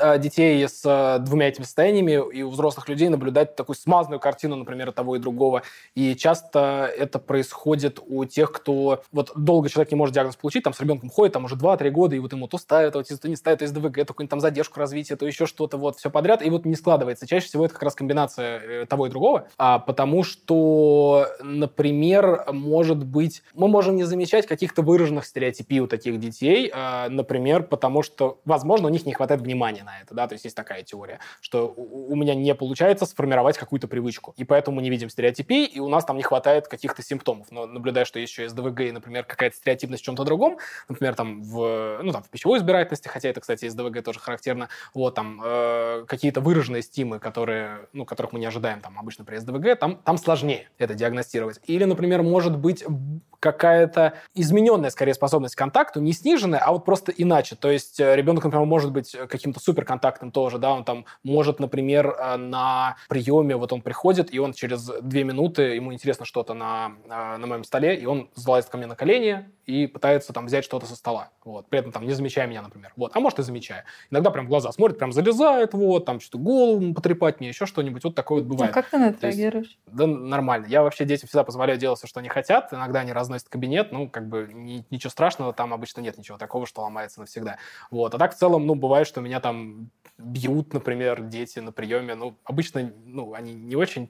Э, детей с э, двумя этими состояниями и у взрослых людей наблюдать такую смазанную картину, например, того и другого. И часто это происходит у тех, кто... Вот долго человек не может диагноз получить, там с ребенком ходит, там уже 2-3 года, и вот ему то ставят аутизм, то не ставят СДВГ, то какую-нибудь там задержку развития, то еще что-то, вот, все подряд, и вот не складывается. Чаще всего это как раз комбинация э, того и другого, а, потому что, например, может быть, мы можем не замечать каких-то выраженных стереотипий у таких детей, а, например, потому что, возможно, у них не хватает внимания на это, да, то есть есть такая теория, что у, меня не получается сформировать какую-то привычку, и поэтому мы не видим стереотипий, и у нас там не хватает каких-то симптомов. Но наблюдая, что есть еще СДВГ и, например, какая-то стереотипность в чем-то другом, например, там в, ну, там, в пищевой избирательности, хотя это, кстати, СДВГ тоже характерно, вот там э, какие-то выраженные стимы, которые, ну, которых мы не ожидаем там обычно при СДВГ, там, там сложнее это диагностировать. Или, например, может быть какая-то измененная, скорее, способность к контакту, не сниженная, а вот просто иначе. То есть э, ребенок, например, может быть каким-то суперконтактным тоже, да, он там может, например, э, на приеме, вот он приходит, и он через две минуты, ему интересно что-то на, э, на моем столе, и он залазит ко мне на колени и пытается там взять что-то со стола, вот, при этом там не замечая меня, например, вот, а может и замечая. Иногда прям глаза смотрит, прям залезает, вот, там что-то голову потрепать мне, еще что-нибудь, вот такое вот бывает. А как ты на это реагируешь? Да нормально. Я вообще детям всегда позволяю делать все, что они хотят, иногда они раз разносит кабинет, ну, как бы ни, ничего страшного, там обычно нет ничего такого, что ломается навсегда. Вот. А так в целом, ну, бывает, что меня там бьют, например, дети на приеме, ну, обычно, ну, они не очень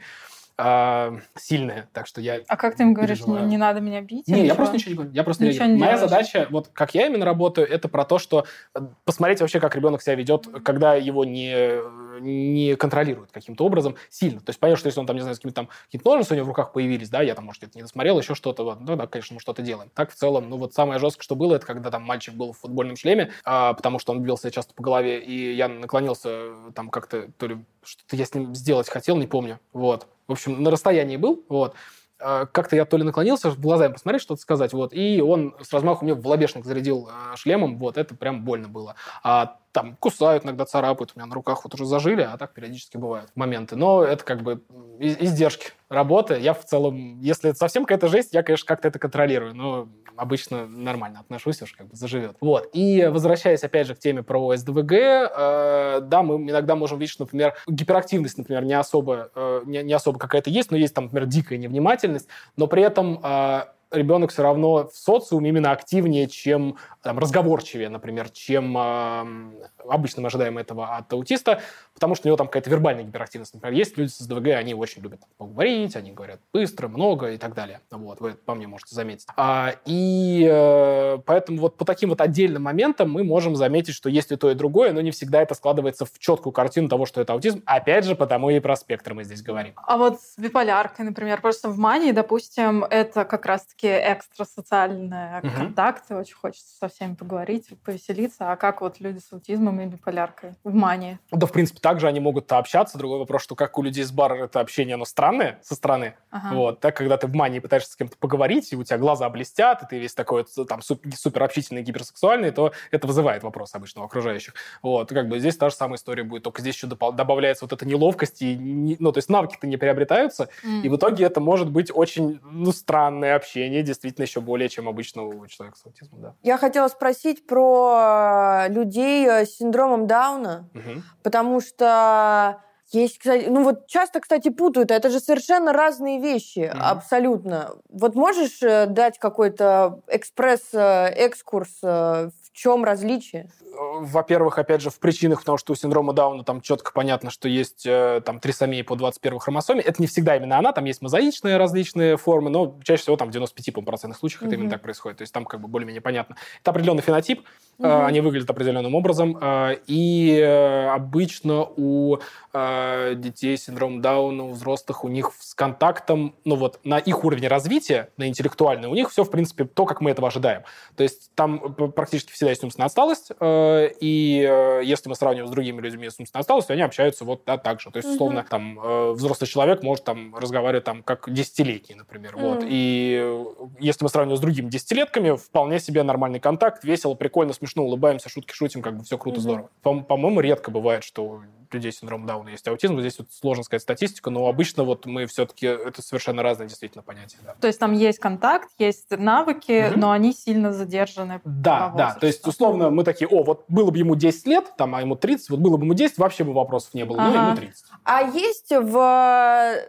а, сильные, так что я А как ты им говоришь, не, не надо меня бить? Не, я просто ничего не говорю. Я просто ничего не Моя делаешь. задача, вот как я именно работаю, это про то, что э, посмотреть вообще, как ребенок себя ведет, когда его не не контролирует каким-то образом сильно. То есть понятно, что если он там, не знаю, с какими-то там какие-то ножницы у него в руках появились, да, я там, может, где-то не досмотрел, еще что-то, вот, ну да, конечно, мы что-то делаем. Так в целом, ну вот самое жесткое, что было, это когда там мальчик был в футбольном шлеме, а, потому что он бил себя часто по голове, и я наклонился там как-то, то ли что-то я с ним сделать хотел, не помню, вот. В общем, на расстоянии был, вот а, как-то я то ли наклонился, в глаза ему посмотреть, что-то сказать, вот, и он с размаху мне в лобешник зарядил э, шлемом, вот, это прям больно было. А там кусают, иногда царапают, у меня на руках вот уже зажили, а так периодически бывают моменты. Но это как бы издержки работы. Я в целом, если это совсем какая-то жесть, я, конечно, как-то это контролирую, но обычно нормально отношусь, уж как бы заживет. Вот. И возвращаясь опять же к теме про СДВГ, э, да, мы иногда можем видеть, что, например, гиперактивность, например, не особо, э, не, не особо какая-то есть, но есть там, например, дикая невнимательность, но при этом э, ребенок все равно в социуме именно активнее, чем там, разговорчивее, например, чем э, обычно мы ожидаем этого от аутиста, потому что у него там какая-то вербальная гиперактивность. Например, есть люди с СДВГ, они очень любят поговорить, они говорят быстро, много и так далее. Вот, вы по мне можете заметить. А, и э, поэтому вот по таким вот отдельным моментам мы можем заметить, что есть и то, и другое, но не всегда это складывается в четкую картину того, что это аутизм. Опять же, потому и про спектр мы здесь говорим. А вот с биполяркой, например, просто в мании, допустим, это как раз-таки такие экстрасоциальные Мгм. контакты, очень хочется со всеми поговорить, повеселиться. А как вот люди с аутизмом и биполяркой в мании? Да, в принципе, также они могут общаться. Другой вопрос, что как у людей с бара это общение, оно странное со стороны. Ага. Вот, так, когда ты в мании пытаешься с кем-то поговорить, и у тебя глаза блестят, и ты весь такой там суп- супер общительный, гиперсексуальный, то это вызывает вопрос обычно у окружающих. Вот, как бы здесь та же самая история будет, только здесь еще добавляется вот эта неловкость, и, не- ну, то есть навыки-то не приобретаются, М. и в итоге это может быть очень, ну, странное общение, действительно еще более, чем обычно у человека с аутизмом, да. Я хотела спросить про э, людей э, с синдромом Дауна, Мгм. потому что есть, кстати, ну вот часто, кстати, путают, это же совершенно разные вещи, Мгм. абсолютно. Вот можешь э, дать какой-то экспресс-экскурс, э, в чем различие? Во-первых, опять же, в причинах, потому что у синдрома Дауна там четко понятно, что есть э, там трисомия по 21 хромосоме. Это не всегда именно она, там есть мозаичные различные формы, но чаще всего там в 95% случаев это именно так происходит. То есть там как бы более-менее понятно. Это определенный фенотип, Мгм. они выглядят определенным образом, э, и обычно у детей с синдромом Дауна, у взрослых, у них с контактом, ну вот на их уровне развития, на интеллектуальный, у них все, в принципе, то, как мы этого ожидаем. То есть там практически всегда есть умственная отсталость, э, и э, если мы сравниваем с другими людьми с умственной отсталостью, они общаются вот да, так же. То есть, условно, там э, взрослый человек может там разговаривать там как десятилетний, например. Вот. Мгм. И если мы сравниваем с другими десятилетками, вполне себе нормальный контакт, весело, прикольно, смешно, улыбаемся, шутки шутим, как бы все круто, Мгм. здорово. По- По-моему, редко бывает, что у людей с синдромом Дауна есть аутизм. Здесь вот сложно сказать статистику, но обычно вот мы все-таки... Это совершенно разные действительно понятия. Да. То есть там есть контакт, есть навыки, Мгм. но они сильно задержаны. Да, да. То есть, условно, мы такие, о, вот было бы ему 10 лет, там, а ему 30, вот было бы ему 10, вообще бы вопросов не было, ну, Ага. ему 30. А есть в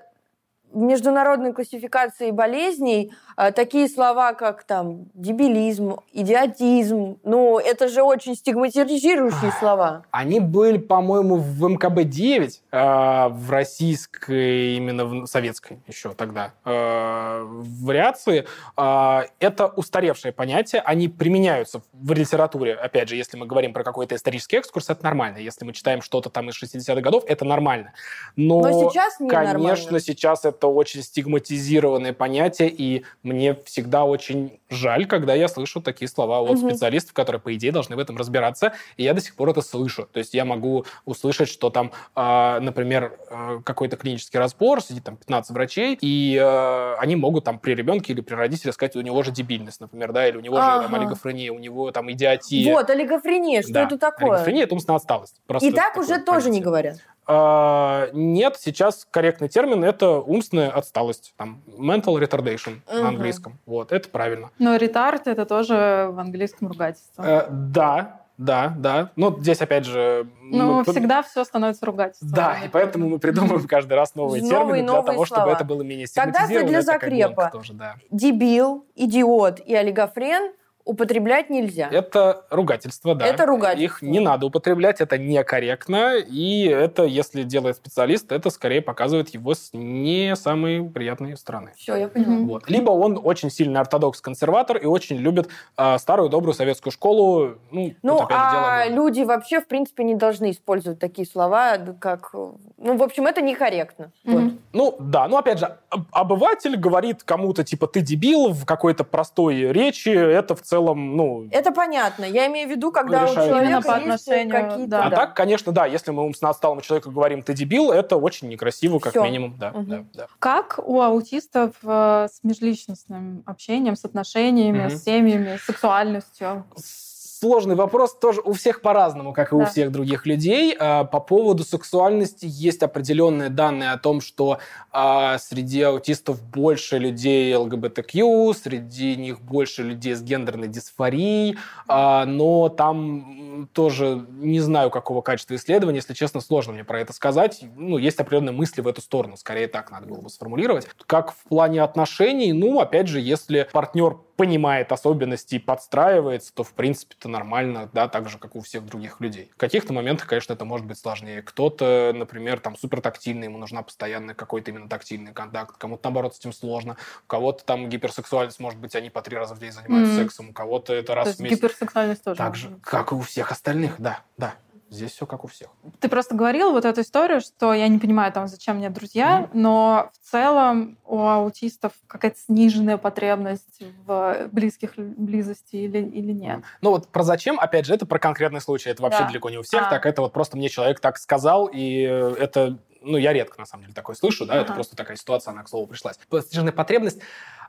международной классификации болезней э, такие слова, как там дебилизм, идиотизм. Ну, это же очень стигматизирующие слова. Они были, по-моему, в МКБ-9, э, в российской, именно в советской еще тогда э, вариации. Э, это устаревшее понятие, они применяются в литературе. Опять же, если мы говорим про какой-то исторический экскурс, это нормально. Если мы читаем что-то там из 60-х годов, это нормально. Но, Но сейчас не Конечно, нормально. сейчас это очень стигматизированное понятие, и мне всегда очень жаль, когда я слышу такие слова от Мгм. специалистов, которые, по идее, должны в этом разбираться, и я до сих пор это слышу. То есть я могу услышать, что там, а, например, а, какой-то клинический разбор, сидит там 15 врачей, и а, они могут там при ребенке или при родителе сказать, у него же дебильность, например, да, или у него же там Ага. олигофрения, у него там идиотия. Вот, олигофрения, что Да. это такое? Олигофрения – это умственная отсталость. Просто И так уже тоже не говорят. А, нет, сейчас корректный термин это умственная отсталость, там mental retardation Мгм. на английском. Вот, это правильно. Но ретард это тоже в английском ругательство. Э, да, да, да. Но здесь опять же. Ну, мы- всегда все становится ругательством. Да, и поэтому мы придумываем каждый раз новые Новые, термины для новые того, чтобы слова. это было менее стигматизировано. для это как закрепа. тоже, да. Дебил, идиот и олигофрен употреблять нельзя. Это ругательство, да. Это ругательство. Их не надо употреблять, это некорректно, и это, если делает специалист, это скорее показывает его с не самой приятной стороны. Все, я поняла. Вот. Либо он очень сильный ортодокс-консерватор и очень любит а, старую добрую советскую школу. Ну, Ну, дело а выбора. люди вообще, в принципе, не должны использовать такие слова, как... э, Ну, в общем, это некорректно. Вот. Мгм. Ну, да, ну, опять же, об- обыватель говорит кому-то, типа, ты дебил в какой-то простой речи, это в целом, ну... Это понятно. Я имею в виду, когда у решают. человека Именно по отношению, какие-то... да. А так, конечно, да, если мы умственно отсталому человеку говорим, ты дебил, это очень некрасиво, как Всё. минимум, да, Мгм. да, да. Как у аутистов э, с межличностным общением, с отношениями, Мгм. с семьями, с сексуальностью? Сложный вопрос, тоже у всех по-разному, как и у Да. всех других людей. А, По поводу сексуальности есть определенные данные о том, что а, среди аутистов больше людей ЛГБТQ, среди них больше людей с гендерной дисфорией, а, но там тоже не знаю, какого качества исследования, если честно, сложно мне про это сказать. Ну, есть определенные мысли в эту сторону, скорее так надо было бы сформулировать. Как в плане отношений, ну, опять же, если партнер понимает особенности и подстраивается, то, в принципе, это нормально, да, так же, как у всех других людей. В каких-то моментах, конечно, это может быть сложнее. Кто-то, например, там, супертактильный, ему нужна постоянно какой-то именно тактильный контакт, кому-то, наоборот, с этим сложно, у кого-то там гиперсексуальность, может быть, они по три раза в день занимаются Мгм. сексом, у кого-то это То раз есть в месяц. гиперсексуальность тоже. Так же, быть. как и у всех остальных, да, да. Здесь все как у всех. Ты просто говорил вот эту историю, что я не понимаю, там, зачем мне друзья, mm-hmm. но в целом у аутистов какая-то сниженная потребность в близких близости или, или нет. Ну вот про зачем, опять же, это про конкретный случай. Это вообще да. далеко не у всех а. так. Это вот просто мне человек так сказал, и это ну, я редко, на самом деле, такое слышу, да, ага. это просто такая ситуация, она, к слову, пришлась. Сниженная потребность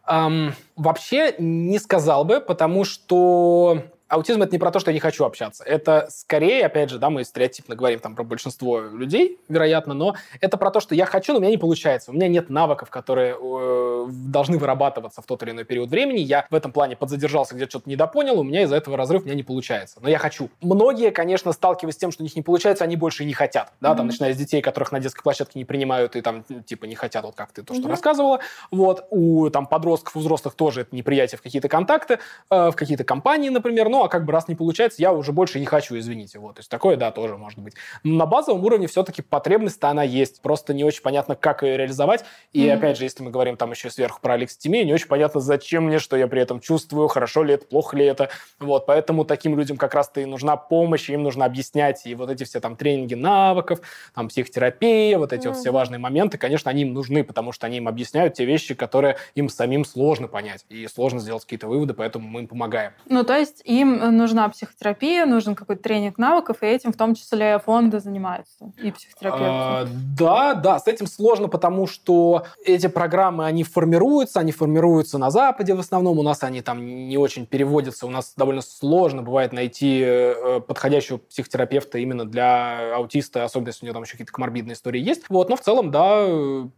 эм, вообще не сказал бы, потому что аутизм это не про то, что я не хочу общаться. Это скорее, опять же, да, мы стереотипно говорим там про большинство людей, вероятно, но это про то, что я хочу, но у меня не получается. У меня нет навыков, которые э, должны вырабатываться в тот или иной период времени. Я в этом плане подзадержался, где-то что-то недопонял, у меня из-за этого разрыв у меня не получается. Но я хочу. Многие, конечно, сталкиваясь с тем, что у них не получается, они больше и не хотят. Да, mm-hmm. там, начиная с детей, которых на детской площадке не принимают и там, типа, не хотят, вот как ты то, что mm-hmm. рассказывала. Вот. У там подростков, у взрослых тоже это неприятие в какие-то контакты, э, в какие-то компании, например. Ну, а как бы раз не получается, я уже больше не хочу, извините. Вот, то есть такое, да, тоже может быть. Но на базовом уровне все-таки потребность-то она есть. Просто не очень понятно, как ее реализовать. И mm-hmm. опять же, если мы говорим там еще сверху про алекситимию, не очень понятно, зачем мне, что я при этом чувствую, хорошо ли это, плохо ли это. Вот, поэтому таким людям как раз-то и нужна помощь, им нужно объяснять. И вот эти все там тренинги навыков, там психотерапия, вот эти mm-hmm. вот все важные моменты, конечно, они им нужны, потому что они им объясняют те вещи, которые им самим сложно понять. И сложно сделать какие-то выводы, поэтому мы им помогаем. Ну, то есть им нужна психотерапия, нужен какой-то тренинг навыков, и этим в том числе фонды занимаются, и психотерапевты. А, да, да, с этим сложно, потому что эти программы, они формируются, они формируются на Западе в основном, у нас они там не очень переводятся, у нас довольно сложно бывает найти э, подходящего психотерапевта именно для аутиста, особенно если у него там еще какие-то коморбидные истории есть. Вот, но в целом, да,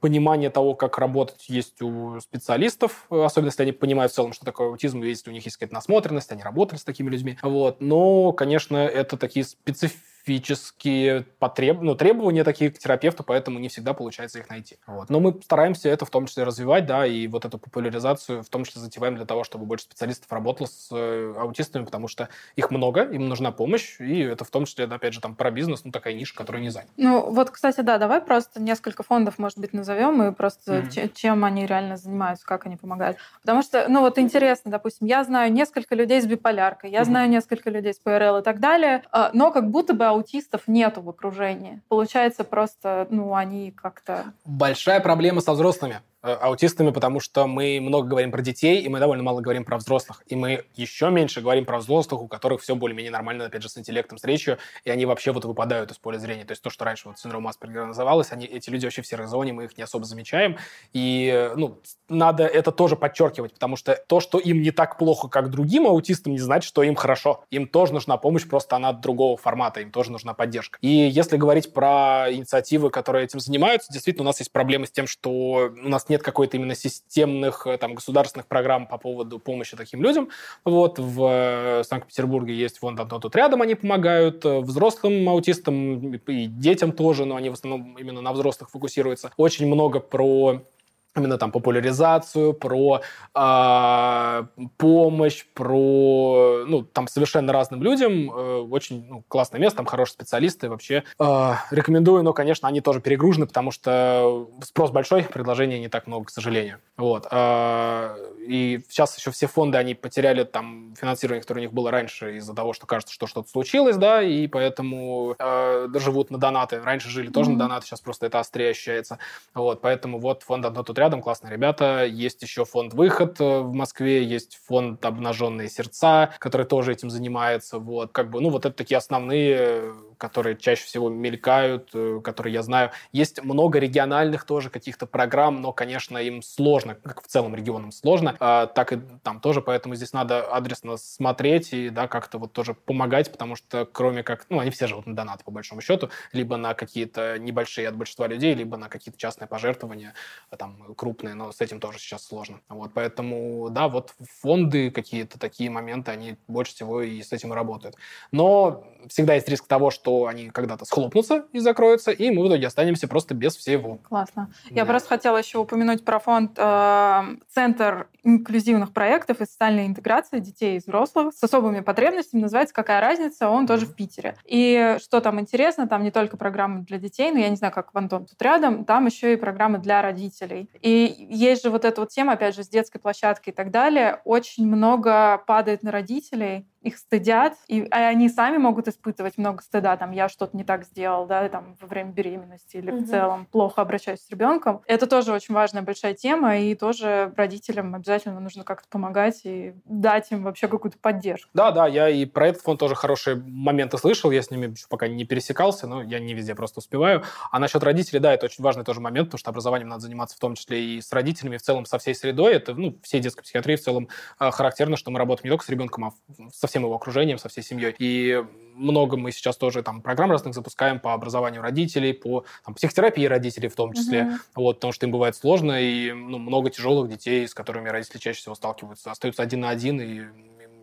понимание того, как работать есть у специалистов, особенно если они понимают в целом, что такое аутизм, если у них есть какая-то насмотренность, они работали с такими людьми. Вот. Но, конечно, это такие специфические специфические потреб... ну, требования такие к терапевту, поэтому не всегда получается их найти. Вот. Но мы стараемся это в том числе развивать, да, и вот эту популяризацию в том числе затеваем для того, чтобы больше специалистов работало с э, аутистами, потому что их много, им нужна помощь, и это в том числе, опять же, там про бизнес, ну, такая ниша, которая не занята. Ну, вот, кстати, да, давай просто несколько фондов, может быть, назовем, и просто mm-hmm. чем они реально занимаются, как они помогают. Потому что, ну, вот интересно, допустим, я знаю несколько людей с биполяркой, я mm-hmm. знаю несколько людей с ПРЛ и так далее, а, но как будто бы аутистов нету в окружении. Получается просто, ну, они как-то... Большая проблема со взрослыми. Э, аутистами, потому что мы много говорим про детей, и мы довольно мало говорим про взрослых. И мы еще меньше говорим про взрослых, у которых все более-менее нормально, опять же, с интеллектом, с речью, и они вообще вот выпадают из поля зрения. То есть то, что раньше вот синдром Аспергера называлось, они, эти люди вообще в серой зоне, мы их не особо замечаем. И, ну, надо это тоже подчеркивать, потому что то, что им не так плохо, как другим аутистам, не значит, что им хорошо. Им тоже нужна помощь, просто она другого формата, им тоже нужна поддержка. И если говорить про инициативы, которые этим занимаются, действительно, у нас есть проблемы с тем, что у нас нет какой-то именно системных э, там, государственных программ по поводу помощи таким людям. Вот в э, Санкт-Петербурге есть фонд «Одно тут рядом», они помогают э, взрослым аутистам и детям тоже, но они в основном именно на взрослых фокусируются. Очень много про именно там популяризацию, про э, помощь, про ну там совершенно разным людям э, очень ну, классное место, там хорошие специалисты вообще э, рекомендую, но конечно они тоже перегружены, потому что спрос большой, предложения не так много, к сожалению. Вот э, и сейчас еще все фонды они потеряли там финансирование, которое у них было раньше из-за того, что кажется, что что-то случилось, да, и поэтому э, живут на донаты. Раньше жили тоже mm-hmm. на донаты, сейчас просто это острее ощущается. Вот поэтому вот фонд «Одно тут рядом, классные ребята. Есть еще фонд «Выход» э, в Москве, есть фонд «Обнаженные сердца», который тоже этим занимается. Вот, как бы, ну, вот это такие основные, которые чаще всего мелькают, э, которые я знаю. Есть много региональных тоже каких-то программ, но, конечно, им сложно, как в целом регионам сложно, а, так и там тоже, поэтому здесь надо адресно смотреть и, да, как-то вот тоже помогать, потому что кроме как, ну, они все живут на донат, по большому счету, либо на какие-то небольшие от большинства людей, либо на какие-то частные пожертвования, там, крупные, но с этим тоже сейчас сложно. Вот, поэтому, да, вот фонды какие-то такие моменты, они больше всего и с этим работают. Но всегда есть риск того, что они когда-то схлопнутся и закроются, и мы в итоге останемся просто без всего. Классно. Да. Я просто хотела еще упомянуть про фонд э, Центр инклюзивных проектов и социальной интеграции детей и взрослых с особыми потребностями. Называется «Какая разница?». Он mm-hmm. тоже в Питере. И что там интересно, там не только программы для детей, но я не знаю, как в Антон тут рядом, там еще и программы для родителей. И есть же вот эта вот тема, опять же, с детской площадкой и так далее. Очень много падает на родителей, их стыдят, и а они сами могут испытывать много стыда, там, я что-то не так сделал, да, там, во время беременности или угу. в целом плохо обращаюсь с ребенком. Это тоже очень важная большая тема, и тоже родителям обязательно нужно как-то помогать и дать им вообще какую-то поддержку. Да, да, я и про этот фонд тоже хорошие моменты слышал, я с ними еще пока не пересекался, но я не везде просто успеваю. А насчет родителей, да, это очень важный тоже момент, потому что образованием надо заниматься в том числе и с родителями, в целом со всей средой. Это, ну, всей детской психиатрии в целом а, характерно, что мы работаем не только с ребенком, а со всем его окружением, со всей семьей. И много мы сейчас тоже там программ разных запускаем по образованию родителей, по там, психотерапии родителей в том числе, mm-hmm. вот, потому что им бывает сложно, и ну, много тяжелых детей, с которыми родители чаще всего сталкиваются, остаются один на один, и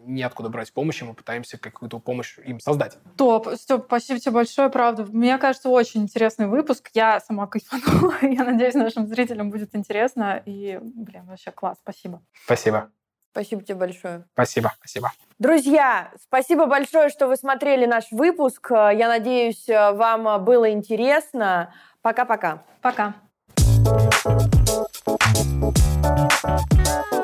неоткуда брать помощь, и мы пытаемся какую-то помощь им создать. Топ. Степ, спасибо тебе большое, правда. Мне кажется, очень интересный выпуск. Я сама кайфанула. (laughs) Я надеюсь, нашим зрителям будет интересно. И, блин, вообще класс. Спасибо. Спасибо. Спасибо тебе большое. Спасибо, спасибо. Друзья, спасибо большое, что вы смотрели наш выпуск. Я надеюсь, вам было интересно. Пока-пока. Пока. -пока. Пока.